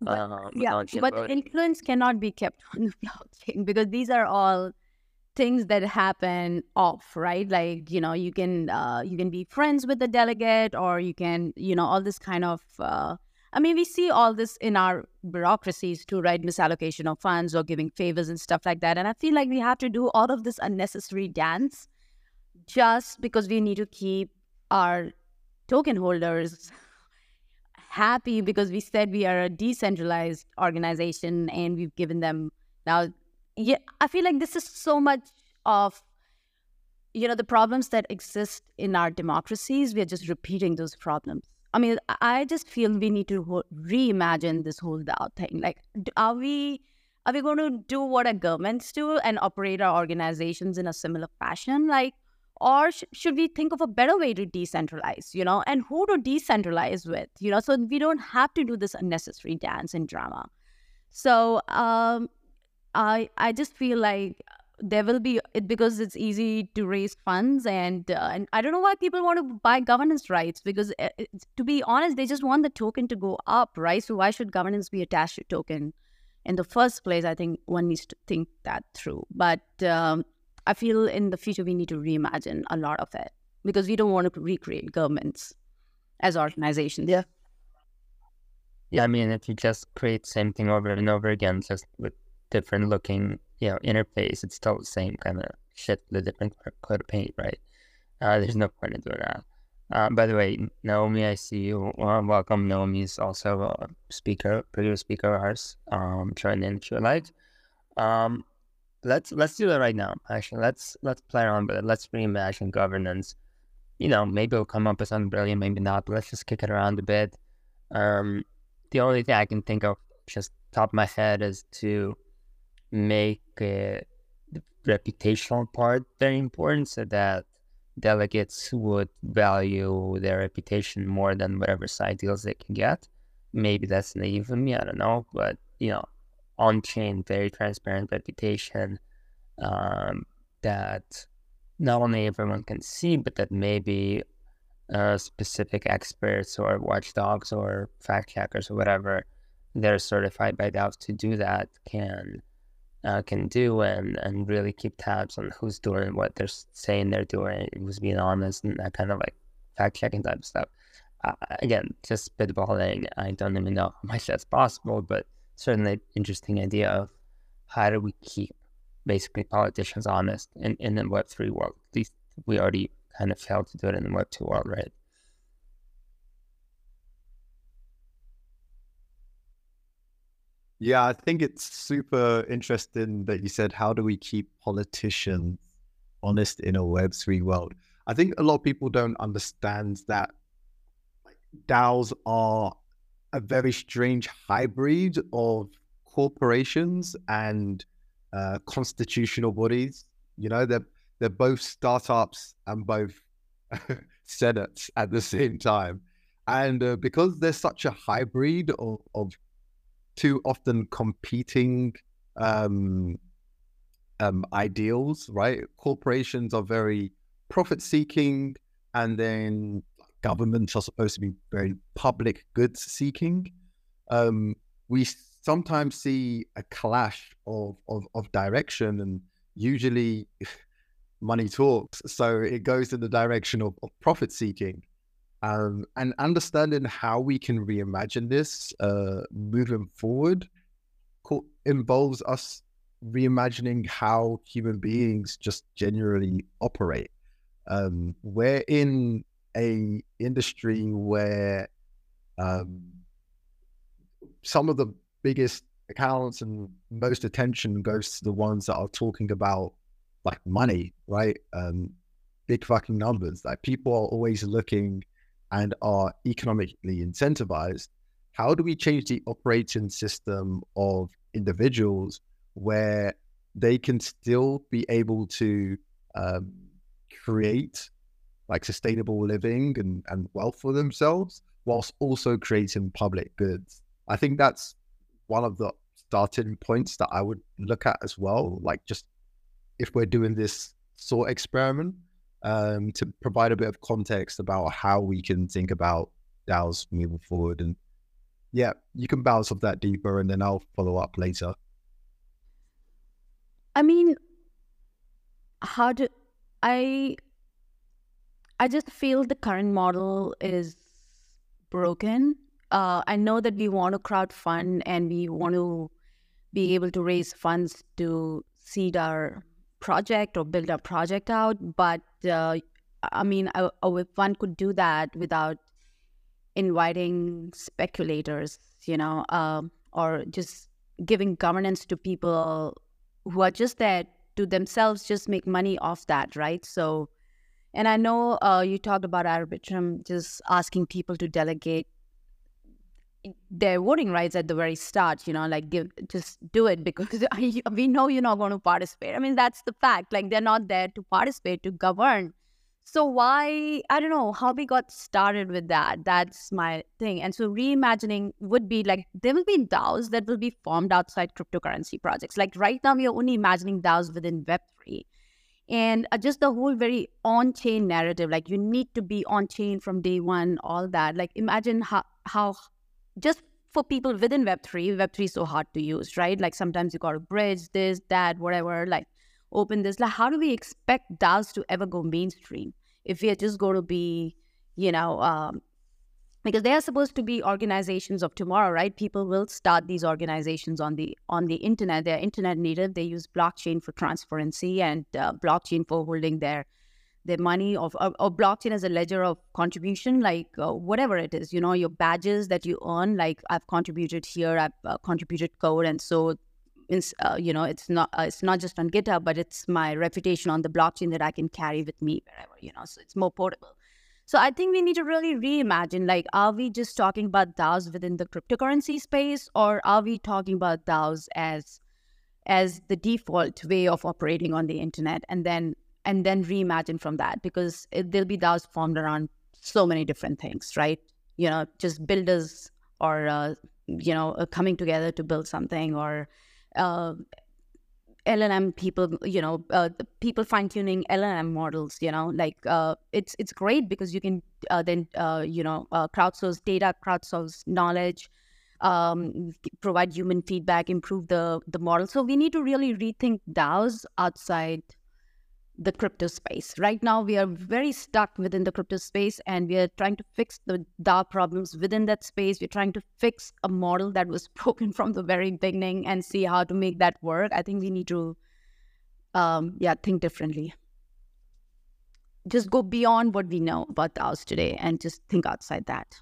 But, um, yeah, but influence cannot be kept on the blockchain because these are all things that happen off right? Like you know you can uh, you can be friends with the delegate or you can you know all this kind of uh, i mean we see all this in our bureaucracies too right? Misallocation of funds or giving favors and stuff like that. And i feel like we have to do all of this unnecessary dance just because we need to keep our token holders happy because we said we are a decentralized organization and we've given them now yeah, I feel like this is so much of you know the problems that exist in our democracies. We are just repeating those problems. I mean, I just feel we need to reimagine this whole DAO thing. Like, are we are we going to do what our governments do and operate our organizations in a similar fashion? Like, or sh- should we think of a better way to decentralize? You know, and who to decentralize with? You know, so we don't have to do this unnecessary dance and drama. So, um, I I just feel like there will be because it's easy to raise funds and uh, and I don't know why people want to buy governance rights because it, to be honest they just want the token to go up right so why should governance be attached to token in the first place I think one needs to think that through but um, I feel in the future we need to reimagine a lot of it because we don't want to recreate governments as organizations yeah yeah I mean if you just create same thing over and over again just with different looking, you know, interface, it's still the same kind of shit with different coat of paint, right? Uh, there's no point in doing that. Uh, by the way, Naomi, I see you. Well, welcome. Naomi is also a speaker, previous speaker of ours. Um, in if you like. Um, let's let's do that right now. Actually, let's let's play around with it. Let's reimagine governance. You know, maybe we'll come up with something brilliant, maybe not. But let's just kick it around a bit. Um, the only thing I can think of, just top of my head, is to make uh, the reputational part very important so that delegates would value their reputation more than whatever side deals they can get. Maybe that's naive of me, I don't know, but you know, on chain, very transparent reputation um, that not only everyone can see, but that maybe uh, specific experts or watchdogs or fact checkers or whatever they're certified by DAOs to do that can uh, can do and, and really keep tabs on who's doing what they're saying they're doing, who's being honest, and that kind of like fact checking type of stuff. Uh, again, just spitballing. I don't even know how much that's possible, but certainly interesting idea of how do we keep basically politicians honest in, in the Web3 world. At least we already kind of failed to do it in the Web2 world, right? Yeah, I think it's super interesting that you said, how do we keep politicians honest in a Web3 world? I think a lot of people don't understand that DAOs are a very strange hybrid of corporations and uh, constitutional bodies. You know, they're they're both startups and both senates at the same time. And uh, because there's such a hybrid of, of two often competing um, um, ideals, right? Corporations are very profit seeking, and then governments are supposed to be very public goods seeking. Um, we sometimes see a clash of, of, of direction, and usually money talks. So it goes in the direction of, of profit seeking. Um, and understanding how we can reimagine this uh, moving forward co- involves us reimagining how human beings just generally operate. Um, we're in a industry where um, some of the biggest accounts and most attention goes to the ones that are talking about like money, right? Um, big fucking numbers. Like people are always looking and are economically incentivized. How do we change the operating system of individuals where they can still be able to um, create like sustainable living and, and wealth for themselves whilst also creating public goods? I think that's one of the starting points that I would look at as well. Like just if we're doing this sort experiment, um, to provide a bit of context about how we can think about DAOs moving forward. And yeah, you can bounce off that deeper and then I'll follow up later. I mean, how do I? I just feel the current model is broken. Uh, I know that we want to crowd fund and we want to be able to raise funds to seed our project or build a project out. But uh, I mean, I, if one could do that without inviting speculators, you know, uh, or just giving governance to people who are just there to themselves, just make money off that, right? So, and I know uh, you talked about Arbitrum, just asking people to delegate their voting rights at the very start you know like give just do it because we know you're not going to participate. I mean that's the fact like they're not there to participate to govern. So why i don't know how we got started with that that's my thing. And so reimagining would be like there will be daos that will be formed outside cryptocurrency projects. Like right now we are only imagining daos within web3 and uh, just the whole very on-chain narrative like you need to be on chain from day one all that like imagine how how just for people within Web3, Web3 is so hard to use, right? Like sometimes you got to bridge this, that, whatever, like open this. Like, how do we expect DAOs to ever go mainstream if we are just going to be, you know, um, because they are supposed to be organizations of tomorrow, right? People will start these organizations on the on the internet. They're internet native. They use blockchain for transparency and uh, blockchain for holding their their money of or, or, blockchain as a ledger of contribution like uh, whatever it is you know your badges that you earn like i've contributed here i've uh, contributed code and so it's, uh, you know it's not uh, it's not just on github but it's my reputation on the blockchain that i can carry with me wherever you know so it's more portable so i think we need to really reimagine like are we just talking about daos within the cryptocurrency space or are we talking about daos as as the default way of operating on the internet and then and then reimagine from that because it, there'll be DAOs formed around so many different things, right? You know, just builders or, uh, you know, uh, coming together to build something or uh, LLM people, you know, uh, people fine tuning LLM models, you know, like uh, it's it's great because you can uh, then, uh, you know, uh, crowdsource data, crowdsource knowledge, um, provide human feedback, improve the the model. So we need to really rethink DAOs outside the crypto space. Right now, we are very stuck within the crypto space and we are trying to fix the DAO problems within that space. We're trying to fix a model that was broken from the very beginning and see how to make that work. I think we need to, um, yeah, think differently. Just go beyond what we know about DAOs today and just think outside that.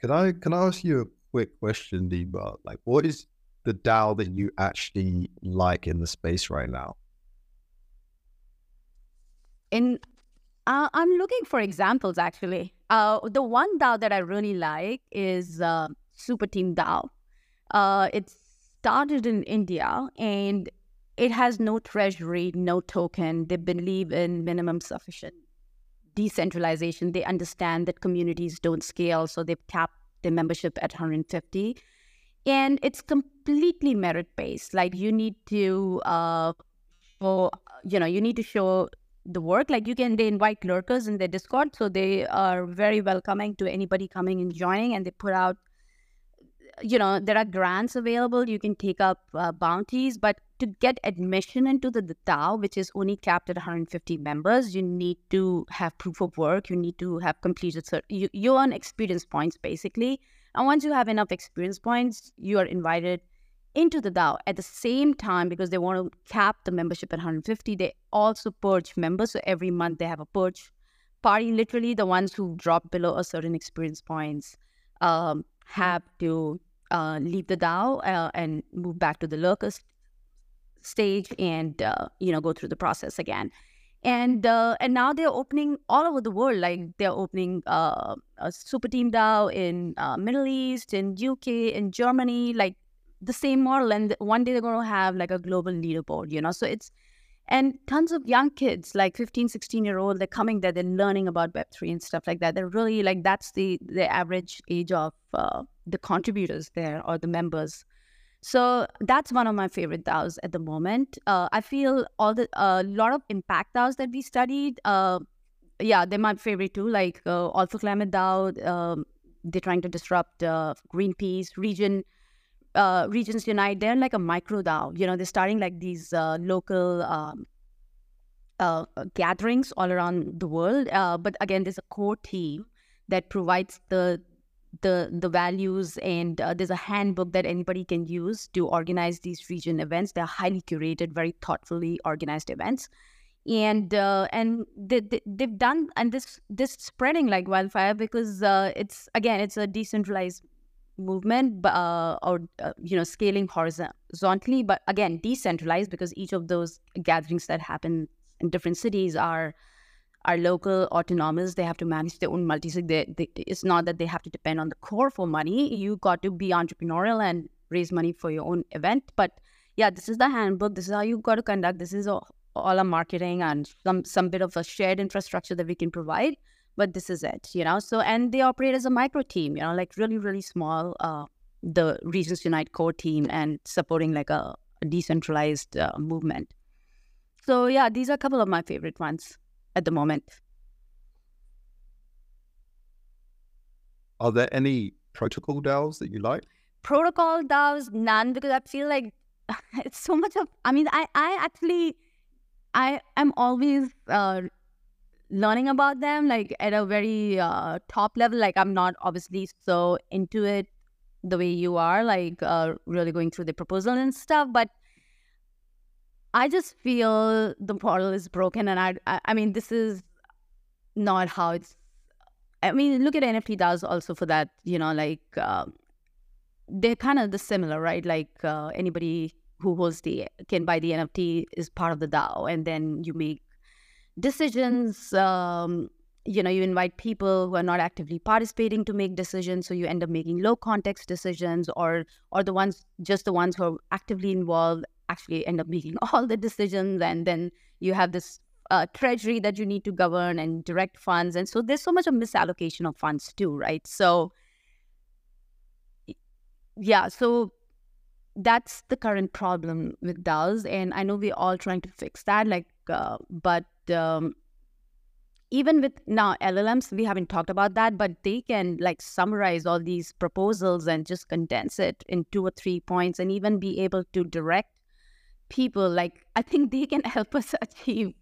Can I can I ask you a quick question, Deepa? Like, what is the DAO that you actually like in the space right now? In uh, I'm looking for examples actually. Uh, the one DAO that I really like is uh, Superteam DAO. Uh, it started in India and it has no treasury, no token. They believe in minimum sufficient decentralization. They understand that communities don't scale, so they've capped their membership at 150. And it's completely merit based. Like you need to, uh, you know, you need to show the work. Like you can, they invite lurkers in their Discord, so they are very welcoming to anybody coming and joining, and they put out you know there are grants available you can take up uh, bounties but to get admission into the, the DAO, which is only capped at 150 members, you need to have proof of work. You need to have completed, cert- you, you earn experience points basically. And once you have enough experience points, you are invited into the DAO. At the same time, because they want to cap the membership at 150, they also purge members. So every month they have a purge party. Literally, the ones who drop below a certain experience points um, have to uh, leave the DAO uh, and move back to the lurkers stage and uh, you know go through the process again and uh, and now they're opening all over the world like they're opening uh, a Superteam DAO in uh, middle east in uk in germany like the same model and one day they're going to have like a global leaderboard you know so it's and tons of young kids like 15 16 year old they're coming there they're learning about web3 and stuff like that they're really like that's the the average age of uh, the contributors there or the members so that's one of my favorite DAOs at the moment. Uh, I feel all the a uh, lot of impact DAOs that we studied. Uh, yeah, they're my favorite too. Like uh, All4 Climate DAO, um, they're trying to disrupt uh, Greenpeace region. Uh, Regens Unite, they're like a micro DAO. You know, they're starting like these uh, local um, uh, gatherings all around the world. Uh, but again, there's a core team that provides the the the values and uh, there's a handbook that anybody can use to organize these region events they're highly curated very thoughtfully organized events and uh, and they, they, they've done and this this spreading like wildfire because uh, it's again it's a decentralized movement uh, or uh, you know scaling horizontally but again decentralized because each of those gatherings that happen in different cities are are local autonomous. They have to manage their own multi. They, they, it's not that they have to depend on the core for money. You got to be entrepreneurial and raise money for your own event. But yeah, this is the handbook. This is how you got to conduct. This is all, all our marketing and some some bit of a shared infrastructure that we can provide. But this is it, you know. So and they operate as a micro team, you know, like really really small. Uh, the Regens Unite core team and supporting like a, a decentralized uh, movement. So yeah, these are a couple of my favorite ones at the moment. Are there any protocol DAOs that you like? Protocol DAOs, none, because I feel like it's so much of. I mean, I I actually I am always uh, learning about them, like at a very uh, top level. Like I'm not obviously so into it the way you are, like uh, really going through the proposal and stuff, but I just feel the model is broken, and I, I, I mean, this is not how it's. I mean, look at NFT DAOs also for that. You know, like uh, they're kind of the similar, right? Like uh, anybody who holds the can buy the NFT is part of the DAO, and then you make decisions. Um, you know, you invite people who are not actively participating to make decisions, so you end up making low context decisions, or or the ones just the ones who are actively involved actually end up making all the decisions and then you have this uh, treasury that you need to govern and direct funds and so there's so much of misallocation of funds too right so yeah so that's the current problem with DAOs and I know we're all trying to fix that like uh, but um, even with now LLMs, we haven't talked about that, but they can like summarize all these proposals and just condense it in two or three points and even be able to direct people. Like i think they can help us achieve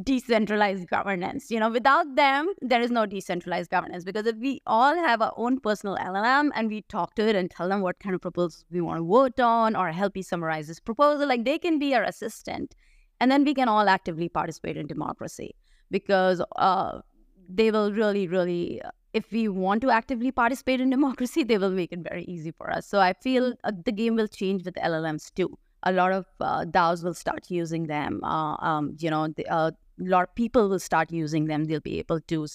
decentralized governance. You know without them there is no decentralized governance because if we all have our own personal llm and we talk to it and tell them what kind of proposals we want to vote on or help you summarize this proposal like they can be our assistant and then we can all actively participate in democracy because uh, they will really really if we want to actively participate in democracy they will make it very easy for us so i feel uh, the game will change with llms too a lot of uh, DAOs will start using them. Uh, um, you know, the, uh, a lot of people will start using them. They'll be able to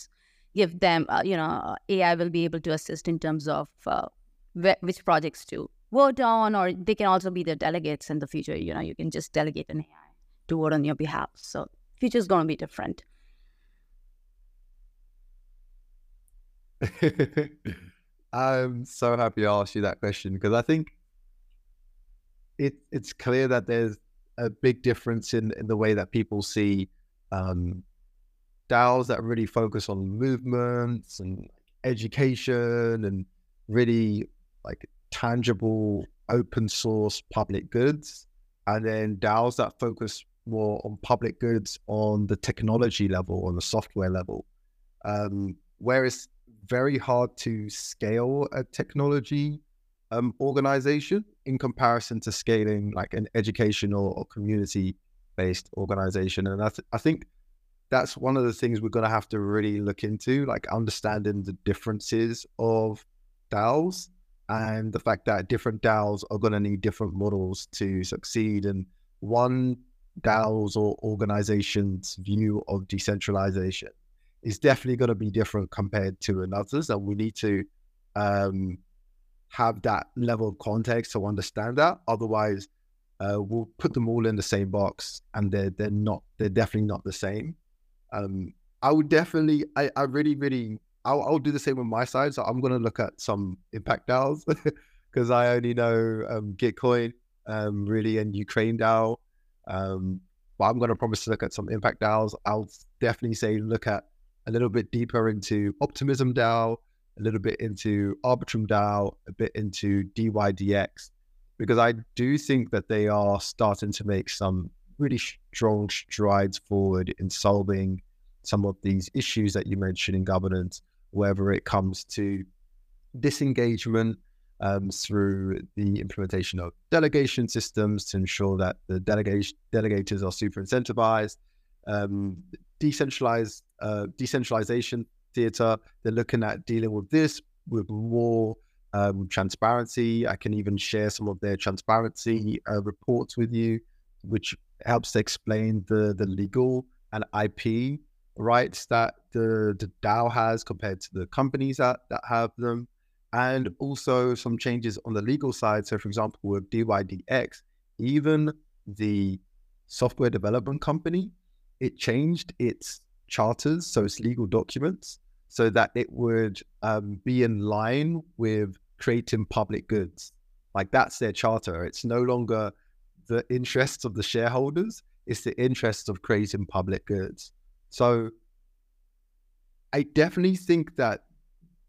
give them, uh, you know, AI will be able to assist in terms of uh, which projects to vote on, or they can also be the delegates in the future. You know, you can just delegate an AI to vote on your behalf. So future is going to be different. I'm so happy I asked you that question because I think it it's clear that there's a big difference in, in the way that people see um, DAOs that really focus on movements and education and really like tangible open source public goods, and then DAOs that focus more on public goods on the technology level, on the software level. Um, where it's very hard to scale a technology um, organization in comparison to scaling like an educational or community based organization. And I, th- I think that's one of the things we're going to have to really look into, like understanding the differences of DAOs and the fact that different DAOs are going to need different models to succeed. And one DAOs or organization's view of decentralization is definitely going to be different compared to another's. And we need to um, have that level of context to understand that. Otherwise, uh, we'll put them all in the same box and they're, they're not, they're definitely not the same. Um, I would definitely, I, I really, really, I'll, I'll do the same on my side. So I'm going to look at some impact DAOs because I only know um, Gitcoin um, really and Ukraine DAO. Um, but I'm going to promise to look at some impact DAOs. I'll definitely say look at a little bit deeper into Optimism DAO, a little bit into Arbitrum DAO, a bit into DYDX, because I do think that they are starting to make some really strong strides forward in solving some of these issues that you mentioned in governance, whether it comes to disengagement um, through the implementation of delegation systems to ensure that the delegation delegators are super incentivized, um, decentralized uh, decentralization theater. They're looking at dealing with this with more um, transparency. I can even share some of their transparency uh, reports with you, which helps to explain the the legal and IP rights that the, the DAO has compared to the companies that, that have them. And also some changes on the legal side. So, for example, with DYDX, even the software development company, it changed its charters, so its legal documents, so that it would um, be in line with creating public goods. Like that's their charter. It's no longer the interests of the shareholders, it's the interests of creating public goods. So I definitely think that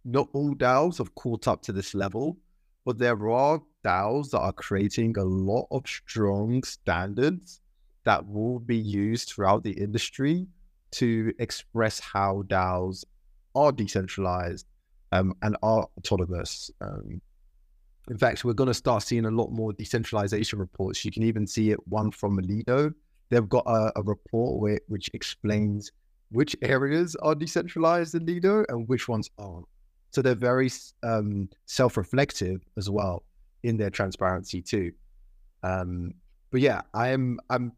not all DAOs have caught up to this level, but there are DAOs that are creating a lot of strong standards that will be used throughout the industry to express how DAOs are decentralized um, and are autonomous. Um, in fact, we're going to start seeing a lot more decentralization reports. You can even see it one from Lido. They've got a, a report where, which explains which areas are decentralized in Lido and which ones aren't. So they're very um, self-reflective as well in their transparency too. Um, but yeah, I'm I'm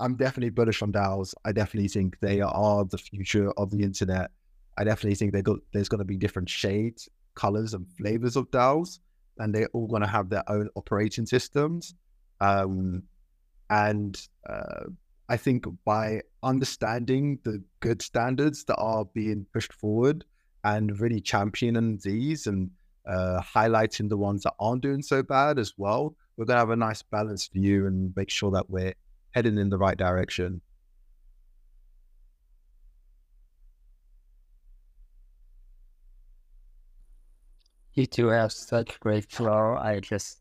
I'm definitely bullish on DAOs. I definitely think they are the future of the internet. I definitely think they got there's going to be different shades, colors, and flavors of DAOs and they're all going to have their own operating systems. Um, and uh, I think by understanding the good standards that are being pushed forward and really championing these and uh, highlighting the ones that aren't doing so bad as well, we're going to have a nice balanced view and make sure that we're heading in the right direction. You two have such great flow. I just,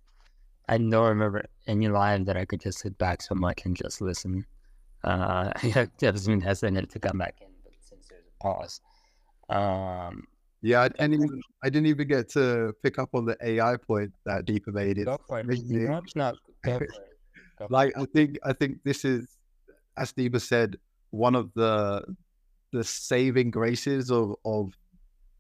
I don't remember any live that I could just sit back so much and just listen. Uh, Jasmine has ended to come back in, but since there's a pause. Um, yeah, I didn't, even, I didn't even get to pick up on the AI point that Deepa made. It go for it. No, not. Like I think, I think this is, as Deepa said, one of the the saving graces of of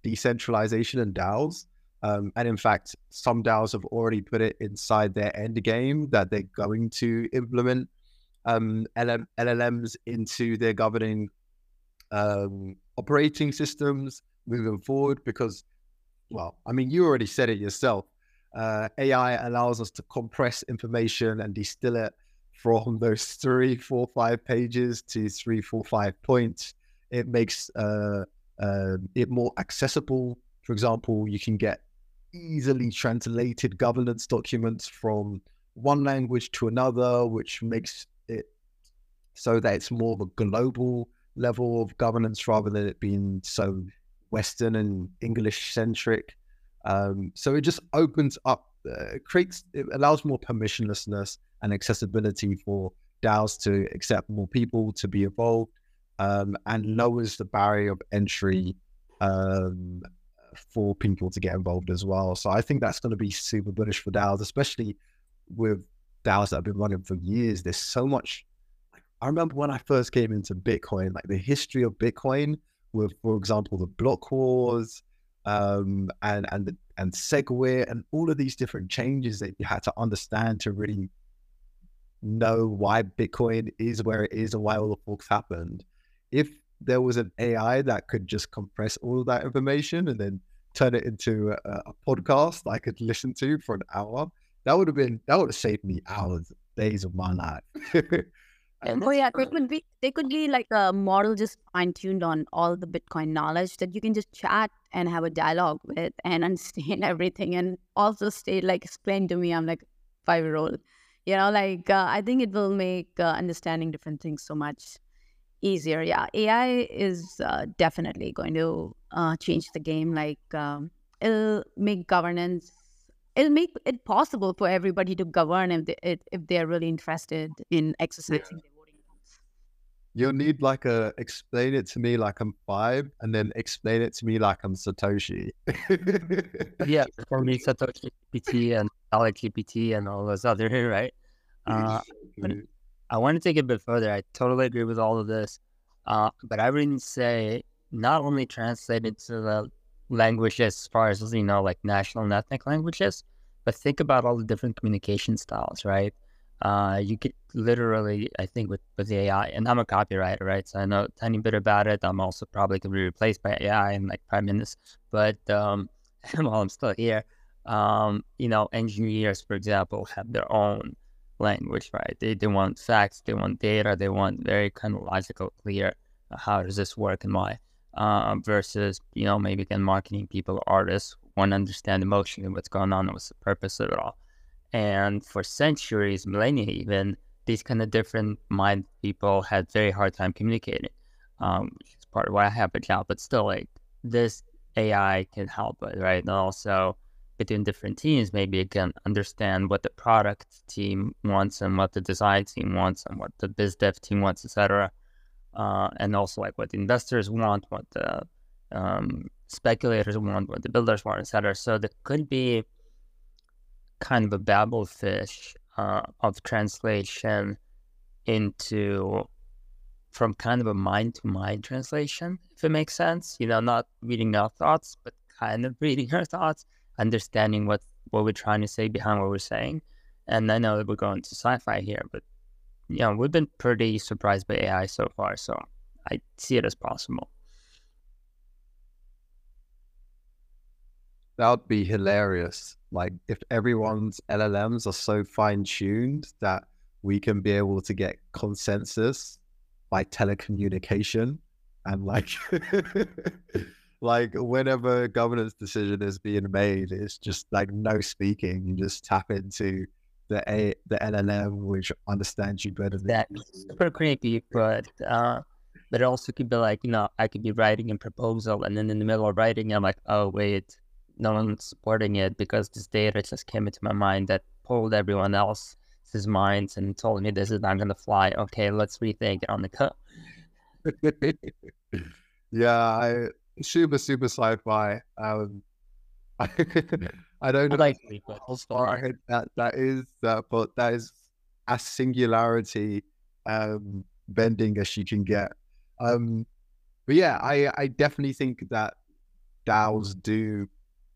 decentralization and DAOs um, and in fact, some DAOs have already put it inside their end game that they're going to implement um, LM, LLMs into their governing um, operating systems moving forward. Because, well, I mean, you already said it yourself. Uh, AI allows us to compress information and distill it from those three, four, five pages to three, four, five points. It makes uh, uh, it more accessible. For example, you can get easily translated governance documents from one language to another, which makes it so that it's more of a global level of governance rather than it being so Western and English centric. Um, so it just opens up, uh, creates, it allows more permissionlessness and accessibility for DAOs to accept more people to be involved um, and lowers the barrier of entry um, for people to get involved as well. So I think that's going to be super bullish for DAOs, especially with DAOs that have been running for years. There's so much. I remember when I first came into Bitcoin, like the history of Bitcoin with, for example, the block wars um, and and the, and SegWit and all of these different changes that you had to understand to really know why Bitcoin is where it is and why all the forks happened. If there was an AI that could just compress all of that information and then turn it into a, a podcast I could listen to for an hour, that would have been that would have saved me hours, days of my life. and oh yeah, there could be there could be like a model just fine tuned on all the Bitcoin knowledge that you can just chat and have a dialogue with and understand everything and also stay like explain to me. I'm like five year old, you know. Like uh, I think it will make uh, understanding different things so much easier. Yeah, AI is uh, definitely going to uh, change the game. Like um, it'll make governance. It'll make it possible for everybody to govern if they, if they're really interested in exercising yeah. Their voting rights. You'll need like a explain it to me like I'm five, and then explain it to me like I'm Satoshi. yeah, for me, Satoshi GPT and Alex GPT and all those other right. Uh, I want to take it a bit further. I totally agree with all of this. Uh, but I wouldn't say not only translate it to the languages as far as, you know, like national and ethnic languages, but think about all the different communication styles, right? Uh, you could literally, I think, with, with the AI, and I'm a copywriter, right? So I know a tiny bit about it. I'm also probably going to be replaced by AI in like five minutes. But um, while I'm still here, um, you know, engineers, for example, have their own language, right? They, they want facts, they want data, they want very kind of logical, clear uh, how does this work and why. Uh, versus, you know, maybe again, marketing people, artists want to understand emotionally what's going on and what's the purpose of it all. And for centuries, millennia even, these kind of different mind people had very hard time communicating, um, is part of why I have a job. But still, like this AI can help right? And also, between different teams, maybe it can understand what the product team wants and what the design team wants and what the biz dev team wants, etc. Uh, and also like what the investors want, what the um, speculators want, what the builders want, etc. So there could be kind of a Babel fish uh, of translation into from kind of a mind to mind translation, if it makes sense. You know, not reading our thoughts, but kind of reading our thoughts understanding what what we're trying to say behind what we're saying. And I know that we're going to sci-fi here, but you know, we've been pretty surprised by AI so far, so I see it as possible. That would be hilarious. Like if everyone's LLMs are so fine tuned that we can be able to get consensus by telecommunication and like like whenever governance decision is being made, it's just like no speaking. You just tap into the A the LLM, which understands you better than That's super creepy, but uh but it also could be like, you know, I could be writing a proposal and then in the middle of writing I'm like, oh wait, no one's supporting it because this data just came into my mind that pulled everyone else's minds and told me this is not gonna fly. Okay, let's rethink it on the cut. yeah, I super super sci-fi. Um, I, I don't know like how far that that is that, but that is a singularity um, bending as you can get. Um, but yeah, I I definitely think that DAOs do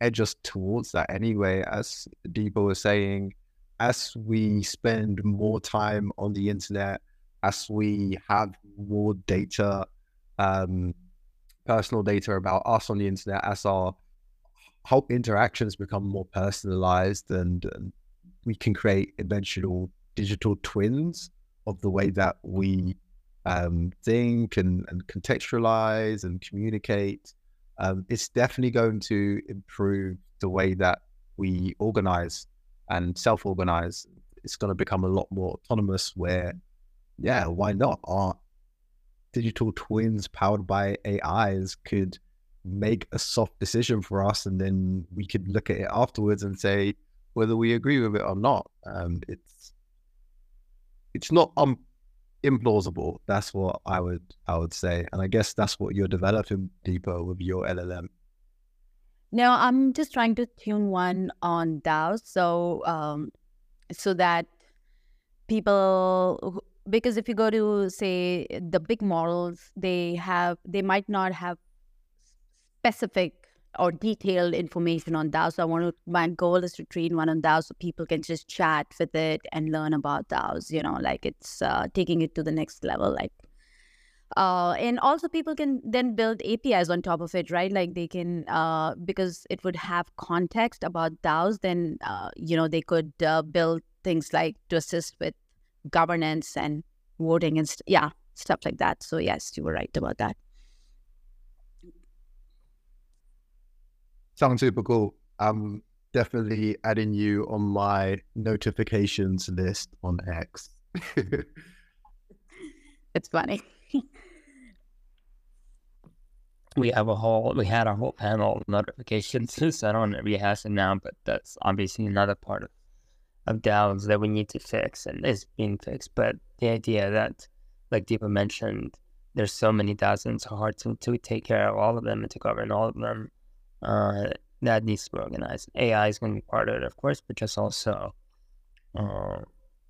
edge us towards that anyway. As Deepa was saying, as we spend more time on the internet, as we have more data, um, personal data about us on the internet as our whole interactions become more personalized and, and we can create eventual digital twins of the way that we um, think and, and contextualize and communicate. Um, it's definitely going to improve the way that we organize and self organize. It's going to become a lot more autonomous. Where, yeah, why not? Our digital twins powered by AIs could make a soft decision for us, and then we could look at it afterwards and say whether we agree with it or not. Um, it's it's not um, implausible. That's what I would I would say, and I guess that's what you're developing Deepa with your LLM. No, I'm just trying to tune one on DAOs, so um, so that people because if you go to say the big models, they have they might not have specific or detailed information on DAOs. So I want to, my goal is to train one on DAOs so people can just chat with it and learn about DAOs, you know, like it's uh, taking it to the next level. Like, uh, and also people can then build APIs on top of it, right? Like they can, uh, because it would have context about DAOs, then, uh, you know, they could uh, build things like to assist with governance and voting and, st- yeah, stuff like that. So, yes, you were right about that. Sounds super cool. I'm definitely adding you on my notifications list on X. it's funny. we have a whole we had a whole panel of notifications so i don't rehash it now but that's obviously another part of, of DAOs that we need to fix and is being fixed but the idea that like Deepa mentioned there's so many DAOs and it's hard to, to take care of all of them and to govern all of them uh, that needs to be organized. AI is going to be part of it, of course, but just also uh,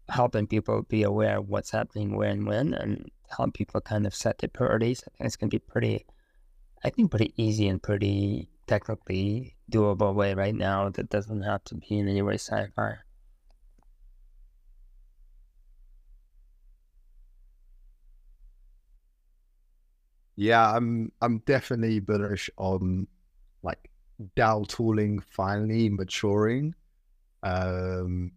helping people be aware of what's happening where and when, and help people kind of set their priorities. I think it's going to be pretty, I think, pretty easy and pretty technically doable way right now that doesn't have to be in any way sci-fi. Yeah, I'm I'm definitely bullish on like DAO tooling finally maturing. Um,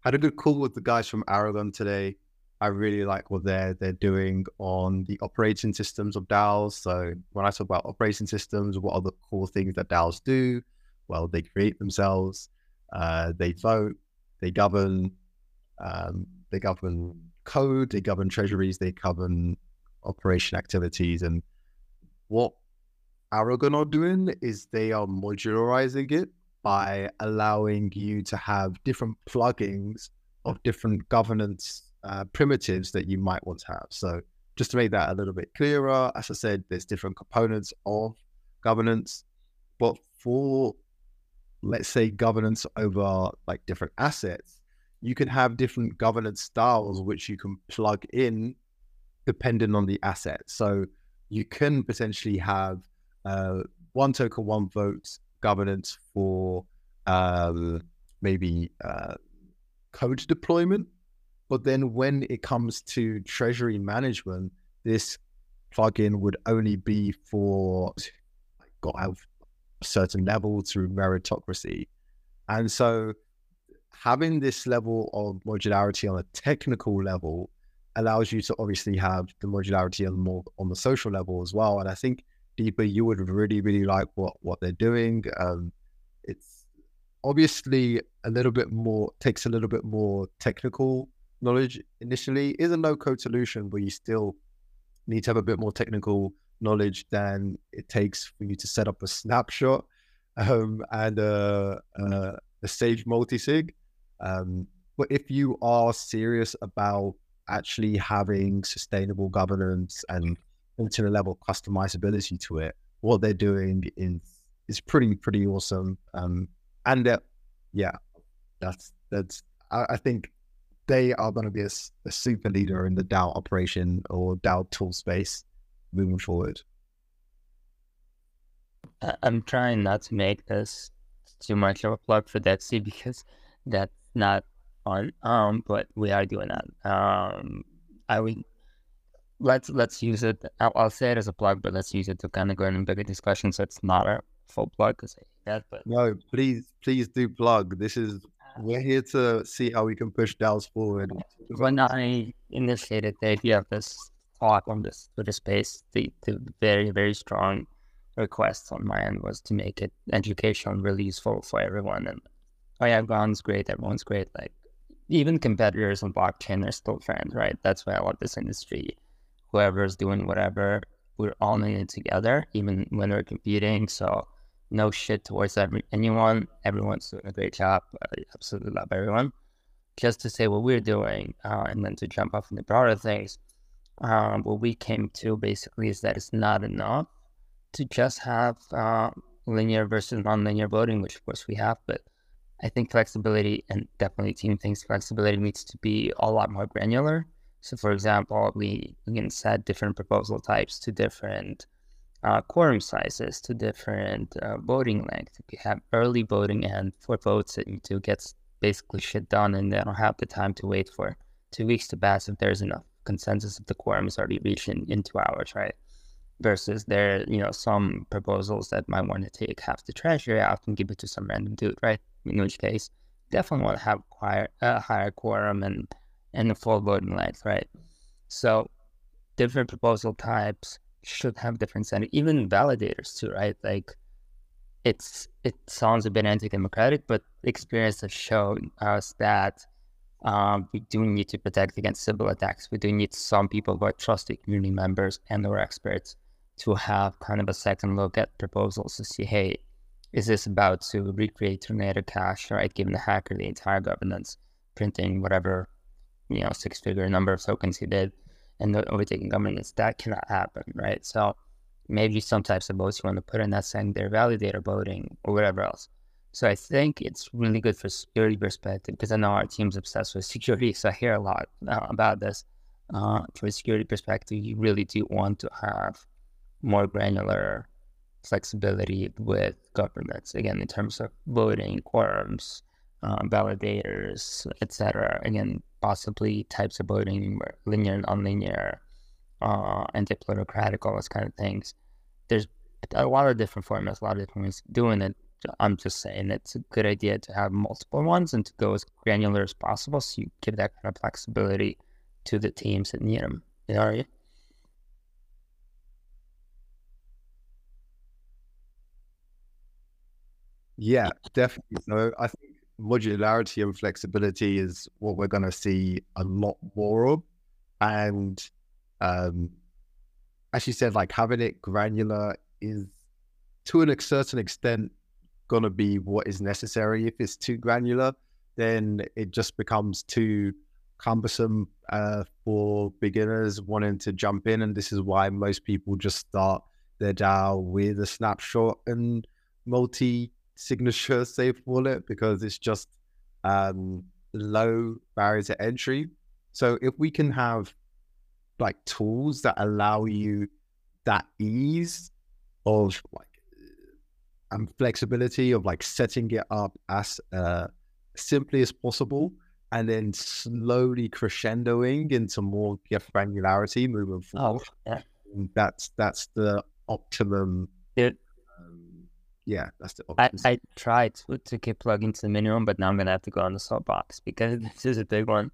had a good call with the guys from Aragon today. I really like what they're they're doing on the operating systems of DAOs. So when I talk about operating systems, what are the core things that DAOs do? Well, they create themselves, uh, they vote, they govern, um, they govern code, they govern treasuries, they govern operation activities, and what Aragon are doing is they are modularizing it by allowing you to have different plugins of different governance uh, primitives that you might want to have. So just to make that a little bit clearer, as I said, there's different components of governance, but for let's say governance over like different assets, you can have different governance styles which you can plug in depending on the asset. So you can potentially have uh, one token, one vote governance for um, maybe uh, code deployment. But then when it comes to treasury management, this plugin would only be for got have a certain level through meritocracy. And so having this level of modularity on a technical level allows you to obviously have the modularity on more on the social level as well. And I think Deepa, you would really, really like what what they're doing. Um, it's obviously a little bit more takes a little bit more technical knowledge initially. Is a no code solution, but you still need to have a bit more technical knowledge than it takes for you to set up a snapshot um, and a, a, a Safe multisig. Um, but if you are serious about actually having sustainable governance and to a level of customizability to it. What they're doing is is pretty pretty awesome. Um, and uh, yeah, that's that's I, I think they are going to be a, a, super leader in the DAO operation or DAO tool space moving forward. I'm trying not to make this too much of a plug for DeXe because that's not fun. Um, but we are doing that. Um, I would let's let's use it. I'll, I'll, say it as a plug, but let's use it to kind of go in a bigger discussion. So it's not a full plug because that. But no, please, please do plug. This is we're here to see how we can push DAOs forward. When I initiated the idea of this talk on this Twitter space, the, the very, very strong request on my end was to make it educational really useful for everyone. And oh yeah, Gon's great, everyone's great. Like even competitors on blockchain are still friends, right? That's why I love this industry. Whoever's doing whatever, we're all in it together, even when we're competing. So no shit towards every, anyone. Everyone's doing a great job. I absolutely love everyone. Just to say what we're doing, uh, and then to jump off into broader things, um, what we came to basically is that it's not enough to just have uh, linear versus nonlinear voting, which of course we have, but I think flexibility and definitely team thinks flexibility needs to be a lot more granular. So, for example, we, can set different proposal types to different uh, quorum sizes, to different uh, voting length. We have early voting and for votes to get basically shit done and they don't have the time to wait for two weeks to pass if there's enough consensus if the quorum is already reached in, in two hours, right? Versus there, you know, some proposals that might want to take half the treasury out and give it to some random dude, right? In which case, definitely want to have a higher quorum and and full voting length, right? So different proposal types should have different standard, even validators too, right? Like it's it sounds a bit anti-democratic, but experience has shown us that um, we do need to protect against Sybil attacks. We do need some people who are trusted community members and or experts to have kind of a second look at proposals to see, hey, is this about to recreate Tornado Cash, right? Giving the hacker the entire governance, printing whatever, you know, six figure number of tokens he did and overtaking governance, that cannot happen, right? So maybe some types of votes you want to put in that secondary validator voting or whatever else. So I think it's really good for security perspective because I know our team's obsessed with security, so I hear a lot uh, about this. Uh, from a security perspective, you really do want to have more granular flexibility with governance. Again, in terms of voting, quorums, uh, validators, etc. Again, possibly types of voting, linear and nonlinear, uh, anti-plutocratic, all those kind of things. There's a lot of different formats, a lot of different ways of doing it. I'm just saying it's a good idea to have multiple ones and to go as granular as possible so you give that kind of flexibility to the teams that need them. You know, Yeah, definitely. So I think modularity and flexibility is what we're going to see a lot more of. And um, as you said, like having it granular is to a certain extent going to be what is necessary. If it's too granular, then it just becomes too cumbersome uh, for beginners wanting to jump in. And this is why most people just start their DAO with a snapshot and multi signature safe wallet because it's just um, low barrier to entry. So if we can have like tools that allow you that ease of like and flexibility of like setting it up as uh, simply as possible and then slowly crescendoing into more granularity moving oh, forward. Oh, yeah. That's that's the optimum. It, yeah, that's the. I, I tried to, to keep plugging to the minimum, but now I'm gonna have to go on the soapbox because this is a big one.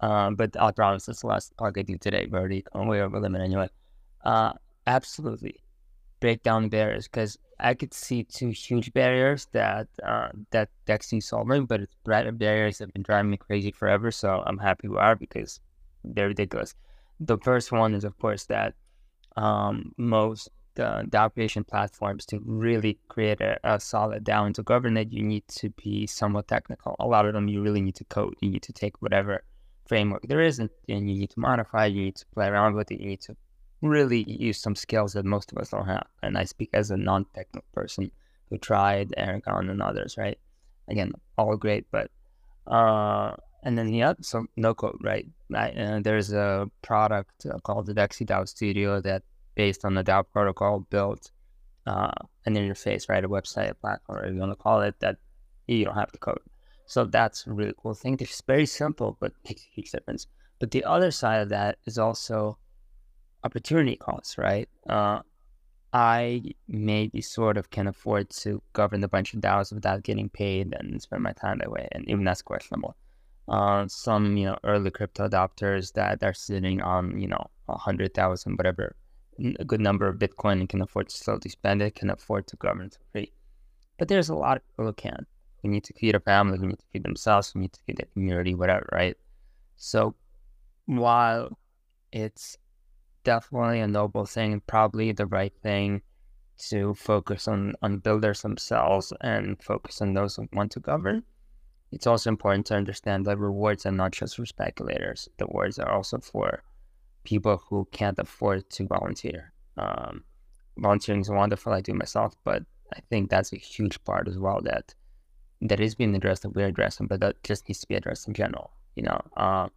Um, but I'll promise this the last talk I do today. We're already on way over limit anyway. Uh, absolutely break down barriers because I could see two huge barriers that uh, that DeXe solving, but it's barriers have been driving me crazy forever. So I'm happy we are because they're ridiculous. The first one is, of course, that um, most uh, DAO creation platforms to really create a, a solid DAO and to govern it, you need to be somewhat technical. A lot of them you really need to code. You need to take whatever framework there is and, and you need to modify. You need to play around with it. You need to really use some skills that most of us don't have. And I speak as a non-technical person who tried Aragon and others, right? Again, all great, but uh, and then yeah, so no code, right? I, uh, there's a product uh, called the DeXe DAO Studio that, based on the DAO protocol, built uh, an interface, right? A website, a platform, whatever you want to call it, that you don't have to code. So that's a really cool thing. It's very simple, but makes a huge difference. But the other side of that is also opportunity costs, right? Uh, I maybe sort of can afford to govern a bunch of DAOs without getting paid and spend my time that way, and even that's questionable. Uh, some you know early crypto adopters that are sitting on you know a hundred thousand, whatever, a good number of Bitcoin and can afford to slowly spend it, can afford to govern for free. But there's a lot of people who can't. We need to feed a family, we need to feed themselves, we need to feed the community, whatever, right? So while it's definitely a noble thing, probably the right thing to focus on, on builders themselves and focus on those who want to govern. It's also important to understand that rewards are not just for speculators. The rewards are also for people who can't afford to volunteer. Um, volunteering is wonderful. I do myself, but I think that's a huge part as well that that is being addressed that we're addressing, but that just needs to be addressed in general. You know, uh,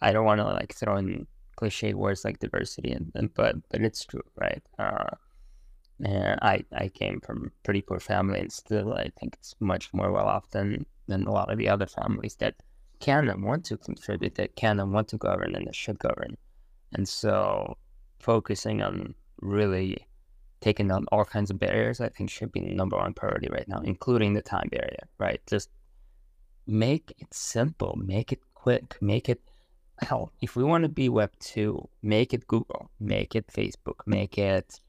I don't want to like throw in cliche words like diversity, and, and but but it's true, right? Uh, and I I came from a pretty poor family, and still I think it's much more well off than than a lot of the other families that can and want to contribute, that can and want to govern, and that should govern. And so, focusing on really taking down all kinds of barriers, I think should be the number one priority right now, including the time barrier. Right, just make it simple, make it quick, make it hell, if we want to be Web two, make it Google, make it Facebook, make it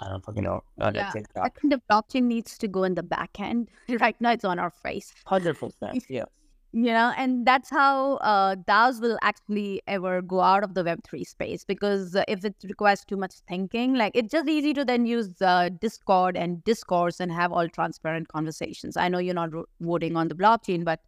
I don't fucking know. Uh, Yeah, I think the blockchain needs to go in the back end. right now, it's on our face. Hundred percent. Yeah. You know and that's how uh, DAOs will actually ever go out of the web3 space because uh, if it requires too much thinking like it's just easy to then use uh, discord and discourse and have all transparent conversations. I know you're not ro- voting on the blockchain but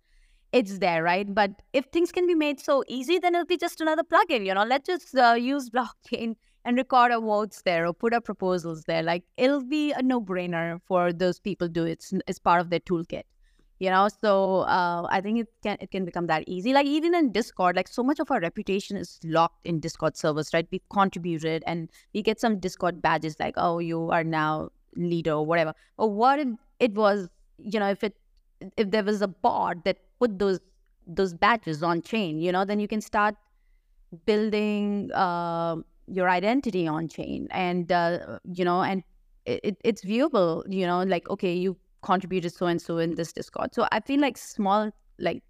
it's there right? But if things can be made so easy then it'll be just another plugin you know? Let's just uh, use blockchain and record our votes there or put our proposals there. Like it'll be a no-brainer for those people to do it it's, it's part of their toolkit you know so uh, i think it can it can become that easy. Like even in discord like so much of our reputation is locked in discord servers right? We've contributed and we get some discord badges like oh you are now leader or whatever. But what if it was you know if it if there was a bot that put those those badges on chain you know then you can start building uh, your identity on chain and uh, you know and it, it's viewable you know like okay you contributed so and so in this discord so i feel like small like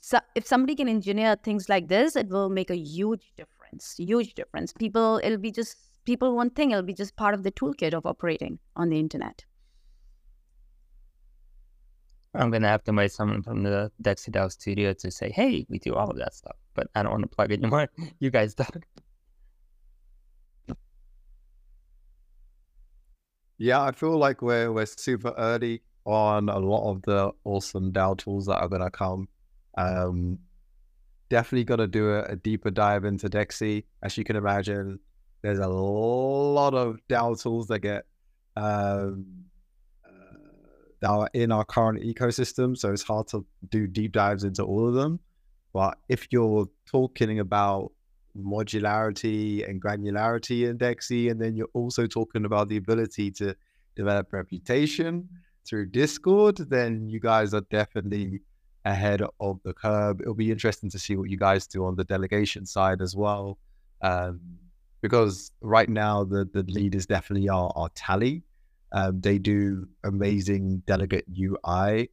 so if somebody can engineer things like this it will make a huge difference huge difference people it'll be just people one thing it'll be just part of the toolkit of operating on the internet I'm gonna have to invite someone from the DeXe DAO studio to say, "Hey, we do all of that stuff," but I don't want to plug it anymore. You guys do. Yeah, I feel like we're we're super early on a lot of the awesome DAO tools that are gonna come. Um, definitely gonna do a, a deeper dive into DeXe. As you can imagine, there's a lot of DAO tools that get um, uh, that are in our current ecosystem, so it's hard to do deep dives into all of them. But if you're talking about modularity and granularity in DeXe, and then you're also talking about the ability to develop reputation through Discord, then you guys are definitely ahead of the curve. It'll be interesting to see what you guys do on the delegation side as well. Um, because right now the, the lead is definitely are, our tally. Um, they do amazing delegate UI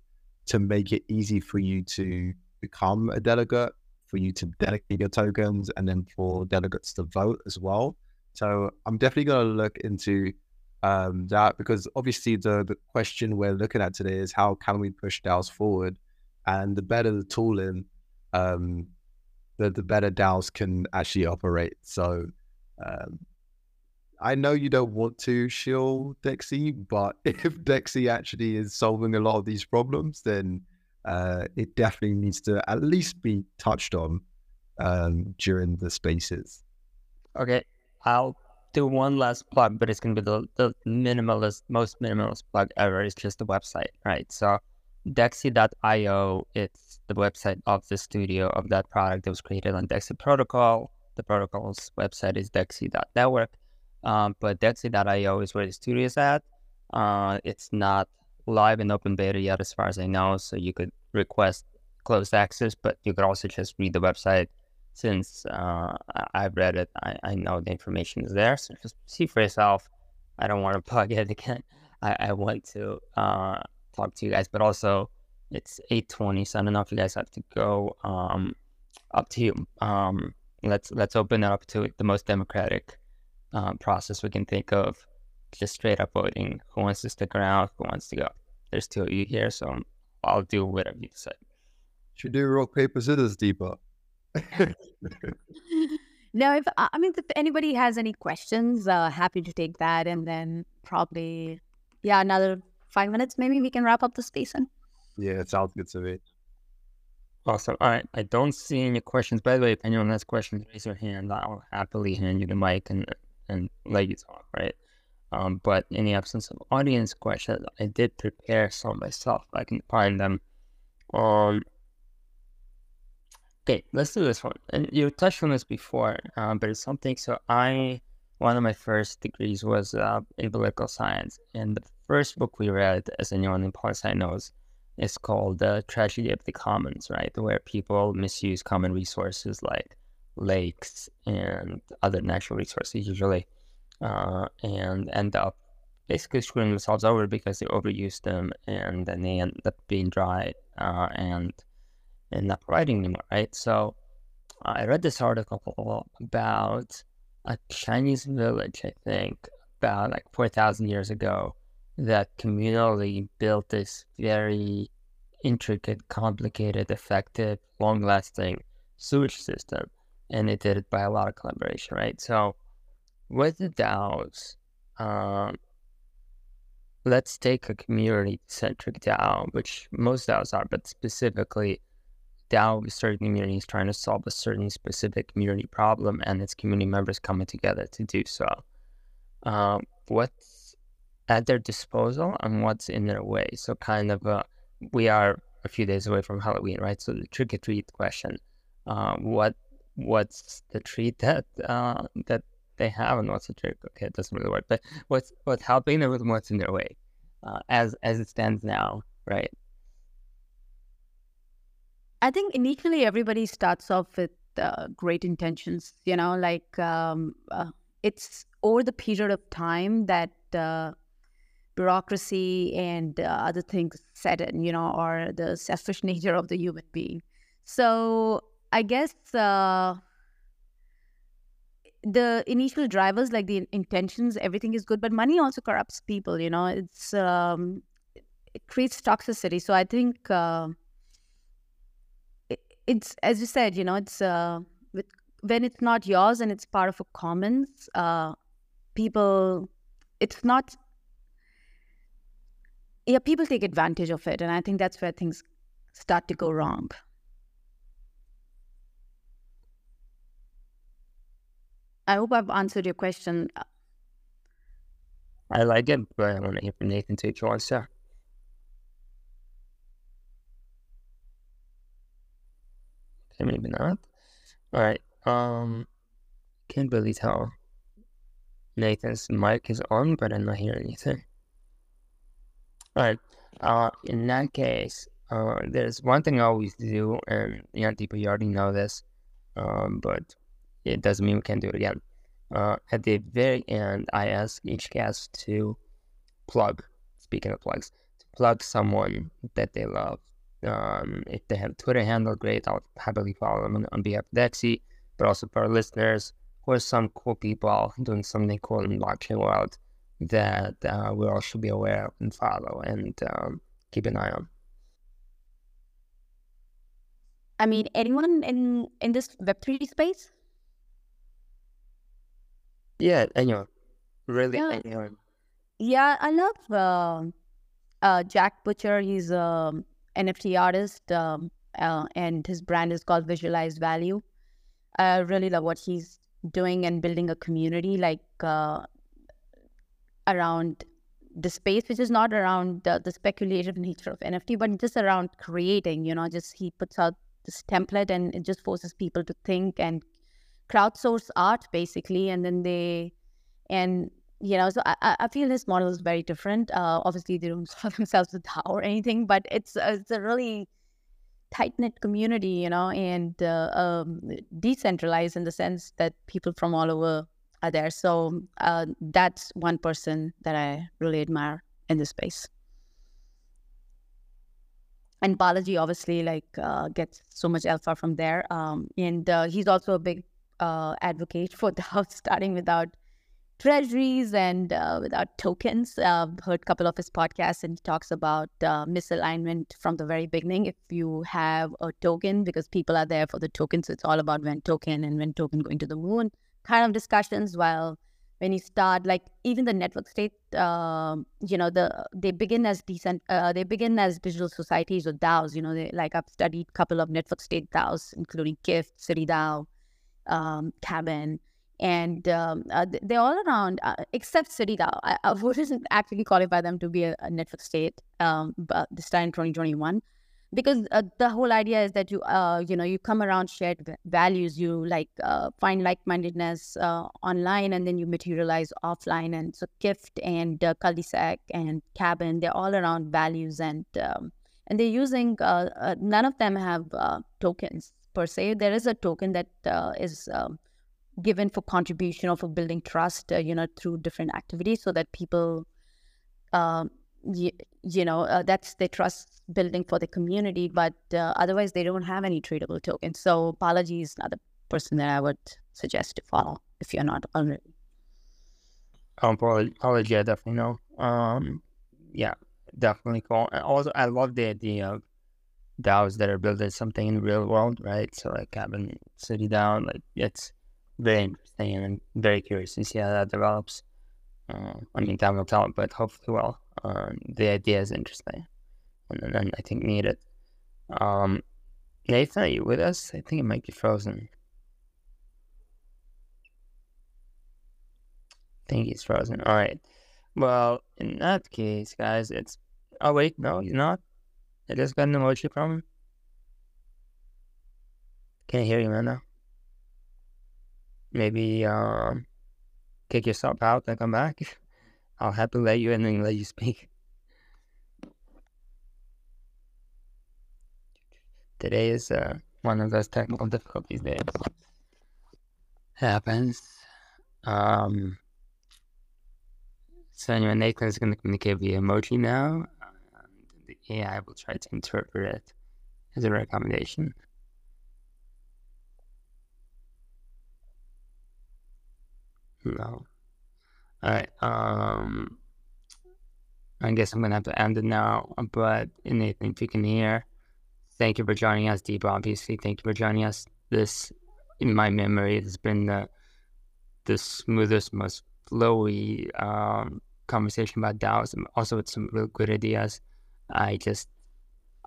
to make it easy for you to become a delegate for you to delegate your tokens and then for delegates to vote as well. So I'm definitely going to look into um, that because obviously the, the question we're looking at today is how can we push DAOs forward? And the better the tooling, um, the, the better DAOs can actually operate. So um, I know you don't want to shill DeXe, but if DeXe actually is solving a lot of these problems, then uh, it definitely needs to at least be touched on um, during the spaces. Okay, I'll do one last plug, but it's gonna be the, the minimalist, most minimalist plug ever. It's just the website, right? So DeXe.io, it's the website of the studio of that product that was created on DeXe Protocol. The protocol's website is DeXe.network. Um, but DeXe.io is where the studio is at. Uh, it's not live in open beta yet, as far as I know. So you could request closed access, but you could also just read the website. Since uh, I've read it, I, I know the information is there. So just see for yourself. I don't want to plug it again. I, I want to uh, talk to you guys, but also it's 8:20, so I don't know if you guys have to go. Um, up to you. Um, let's let's open it up to the most democratic um, process we can think of, just straight up voting. Who wants to stick around? Who wants to go? There's two of you here, so I'll do whatever you decide. Should do rock paper scissors, Deepa. no, if I mean if anybody has any questions, uh, happy to take that, and then probably yeah, another five minutes maybe we can wrap up the space in. Yeah, it sounds good to me. Awesome. All right. I don't see any questions. By the way, if anyone has questions, raise your hand. I'll happily hand you the mic and and let you talk, right? Um, but in the absence of audience questions, I did prepare some myself. I can find them. Um, okay, let's do this one. And you touched on this before, um, but it's something. So I, one of my first degrees was uh, in political science, and the first book we read, as anyone in poli sci knows, is called The Tragedy of the Commons, right? Where people misuse common resources like lakes and other natural resources, usually, uh, and end up basically screwing themselves over because they overuse them and then they end up being dry uh, and, and not writing anymore, right? So I read this article about a Chinese village, I think, about like 4,000 years ago that communally built this very intricate, complicated, effective, long lasting sewage system. And they did it by a lot of collaboration, right? So with the DAOs, um, let's take a community centric DAO, which most DAOs are, but specifically DAO with certain communities trying to solve a certain specific community problem and its community members coming together to do so. Um, what's at their disposal and what's in their way. So kind of uh, we are a few days away from Halloween, right? So the trick or treat question: uh, what what's the treat that uh, that they have, and what's? Okay, it doesn't really work, but what's what's helping them with what's in their way, uh, as as it stands now, right? I think initially everybody starts off with uh, great intentions. You know, like um, uh, it's over the period of time that uh, bureaucracy and uh, other things set in, you know, or the selfish nature of the human being. So I guess uh, the initial drivers, like the intentions, everything is good, but money also corrupts people. You know, it's um, it creates toxicity. So I think uh, it, it's as you said, you know, it's uh, when it's not yours and it's part of a commons. Uh, people, it's not yeah, people take advantage of it. And I think that's where things start to go wrong. I hope I've answered your question. I like it, but I want to hear from Nathan too want. Okay, maybe not. All right. Um, can't really tell. Nathan's mic is on, but I'm not hearing anything. All right. Uh, in that case, uh, there's one thing I always do, and know, people you already know this, um, but it doesn't mean we can't do it again. Uh, at the very end, I ask each guest to plug. Speaking of plugs, to plug someone that they love. Um, if they have Twitter handle, great. I'll happily follow them on, on behalf of DeXe, but also for our listeners, who are some cool people doing something cool in the blockchain world that uh, we all should be aware of and follow and um, keep an eye on. I mean, anyone in in this Web three space? Yeah, anyone. Really, yeah. anyone. Yeah, I love uh, uh, Jack Butcher. He's an NFT artist, um, uh, and his brand is called Visualized Value. I really love what he's doing and building a community. Like uh, around the space, which is not around the, the speculative nature of NFT, but just around creating, you know, just he puts out this template and it just forces people to think and crowdsource art basically. And then they, and, you know, so I, I feel his model is very different. Uh, obviously, they don't call themselves a DAO or anything, but it's, uh, it's a really tight knit community, you know, and uh, um, decentralized in the sense that people from all over are there. So uh, that's one person that I really admire in this space. And Balaji obviously like uh, gets so much alpha from there, um, and uh, he's also a big uh, advocate for DAO starting without treasuries and uh, without tokens. Uh, heard a couple of his podcasts and he talks about uh, misalignment from the very beginning. If you have a token, because people are there for the token, so it's all about when token and when token going to the moon kind of discussions. While when you start, like even the network state, um, you know, the they begin as decent, uh, they begin as digital societies or DAOs. You know, they like I've studied a couple of network state DAOs, including Kift, City DAO, um, Cabin and um, uh, they're all around uh, except DAO. I, I, wouldn't actually qualify them to be a, a network state, um, but this time in 2021, because uh, the whole idea is that you, uh, you know, you come around shared values, you like uh, find like-mindedness uh, online, and then you materialize offline. And so, Kift and uh, Cul-de-sac and Cabin, they're all around values, and um, and they're using. none of them have tokens per se. There is a token that is. Um, given for contribution or for building trust, uh, you know, through different activities so that people, um, you, you know, uh, that's the trust building for the community. But uh, otherwise, they don't have any tradable tokens. So Balaji is another person that I would suggest to follow if you're not already. Um, Balaji, I definitely know. Um, yeah, definitely cool. Also, I love the idea of DAOs that are building something in the real world, right? So like having City DAO, like it's very interesting and I'm very curious to see how that develops. Uh, I mean, time will tell, but hopefully well. Um, the idea is interesting and, I think needed. Um, Nathan, are you with us? I think it might be frozen. I think he's frozen. All right. Well, in that case, guys, it's. Oh, wait, no, he's not. I just got an emoji from him. Can't hear you, man? Now? maybe um, kick yourself out and come back. I'll happily let you in and let you speak. Today is uh, one of those technical difficulties days. Happens. Um, so anyway, Nathan is going to communicate via emoji now. AI will try to interpret it as a recommendation. No. All right. Um, I guess I'm gonna have to end it now. But Nathan, if you can hear, thank you for joining us, Deep. Obviously, thank you for joining us. This, in my memory, has been the the smoothest, most flowy um, conversation about DAOs, and also with some real good ideas. I just,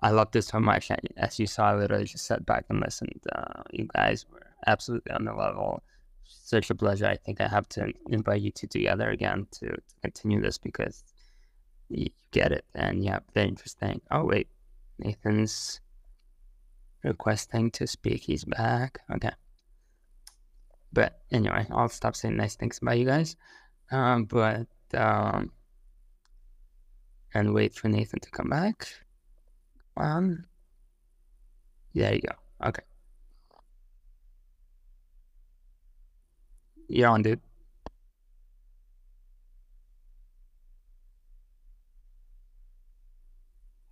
I loved this so much. As you saw, I literally just sat back and listened. Uh, you guys were absolutely on the level such a pleasure. I think I have to invite you two together again to, to continue this because you get it. And yeah, very interesting. Oh, wait. Nathan's requesting to speak. He's back. Okay. But anyway, I'll stop saying nice things about you guys. Um, but, um, and wait for Nathan to come back. Um, there you go. Okay. You're on, dude.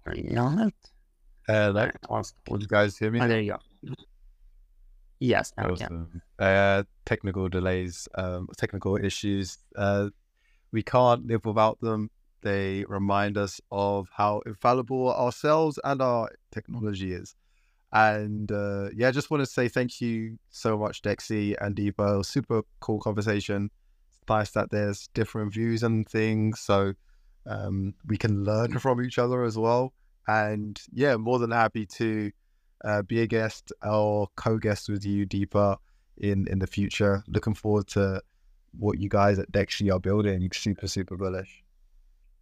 Are you on it? Hello. Can you guys hear me? Oh, there you go. Yes, now awesome. Uh, technical delays, um, technical issues. Uh, we can't live without them. They remind us of how infallible ourselves and our technology is. And uh, yeah, I just want to say thank you so much, DeXe and Deepa. Super cool conversation. It's nice that there's different views and things, so um, we can learn from each other as well. And yeah, more than happy to uh, be a guest or co-guest with you, Deepa, in in the future. Looking forward to what you guys at DeXe are building. Super, super bullish.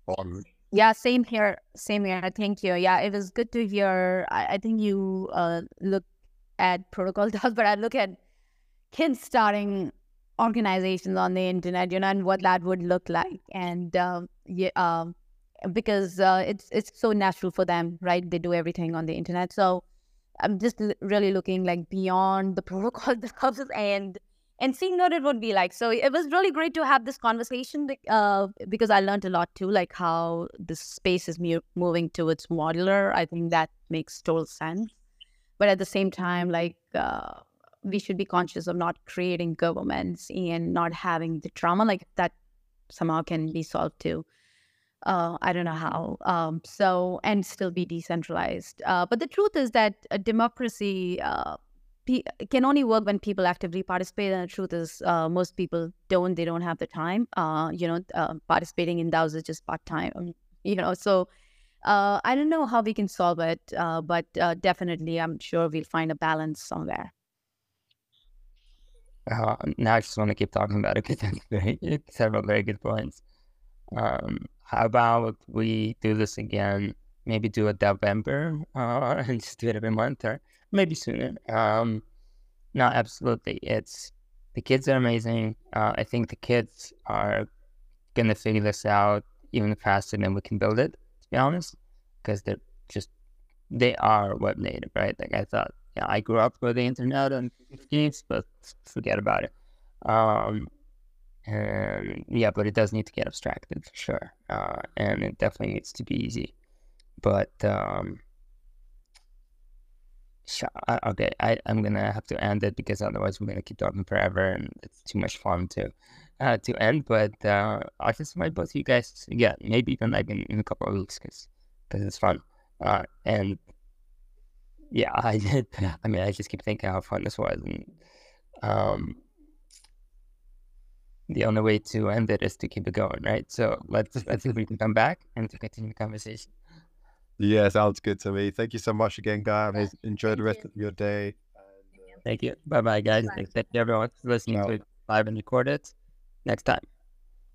On yeah, same here. Same here. Thank you. Yeah, it was good to hear. I, I think you uh, look at protocol does, but I look at kids starting organizations on the internet, you know, and what that would look like. And um, yeah, um, because uh, it's it's so natural for them, right? They do everything on the internet. So I'm just really looking like beyond the protocol and and seeing what it would be like. So it was really great to have this conversation uh, because I learned a lot too, like how the space is mu- moving towards modular. I think that makes total sense. But at the same time, like uh, we should be conscious of not creating governments and not having the trauma like that somehow can be solved too. Uh, I don't know how. Um, so and still be decentralized. Uh, but the truth is that a democracy uh, can only work when people actively participate. And the truth is, uh, most people don't. They don't have the time. Uh, you know, uh, participating in DAOs is just part time. Um, you know, so uh, I don't know how we can solve it, uh, but uh, definitely, I'm sure we'll find a balance somewhere. Now I just want to keep talking about it because very, several very good points. Um, how about we do this again? Maybe do a November uh, and just do it every month or maybe sooner. Um, no, absolutely. It's the kids are amazing. Uh, I think the kids are gonna figure this out even faster than we can build it. To be honest, because they're just they are web native, right? Like I thought yeah, I grew up with the internet and games, but forget about it. Um, and yeah, but it does need to get abstracted for sure, uh, and it definitely needs to be easy. But um, okay, I, I'm gonna have to end it because otherwise we're gonna keep talking forever, and it's too much fun to uh, to end. But uh, I just invite both of you guys yeah, maybe even like in, in a couple of weeks, because because it's fun. Uh, and yeah, I did. I mean, I just keep thinking how fun this was, and um, the only way to end it is to keep it going, right? So let's let's see if we can come back and to continue the conversation. Yeah, sounds good to me. Thank you so much again, guys. Enjoy Thank the rest you. of your day. Thank you. Bye bye, guys. Bye. Thank you everyone for listening Ciao. to it live and recorded. Next time.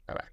Bye bye.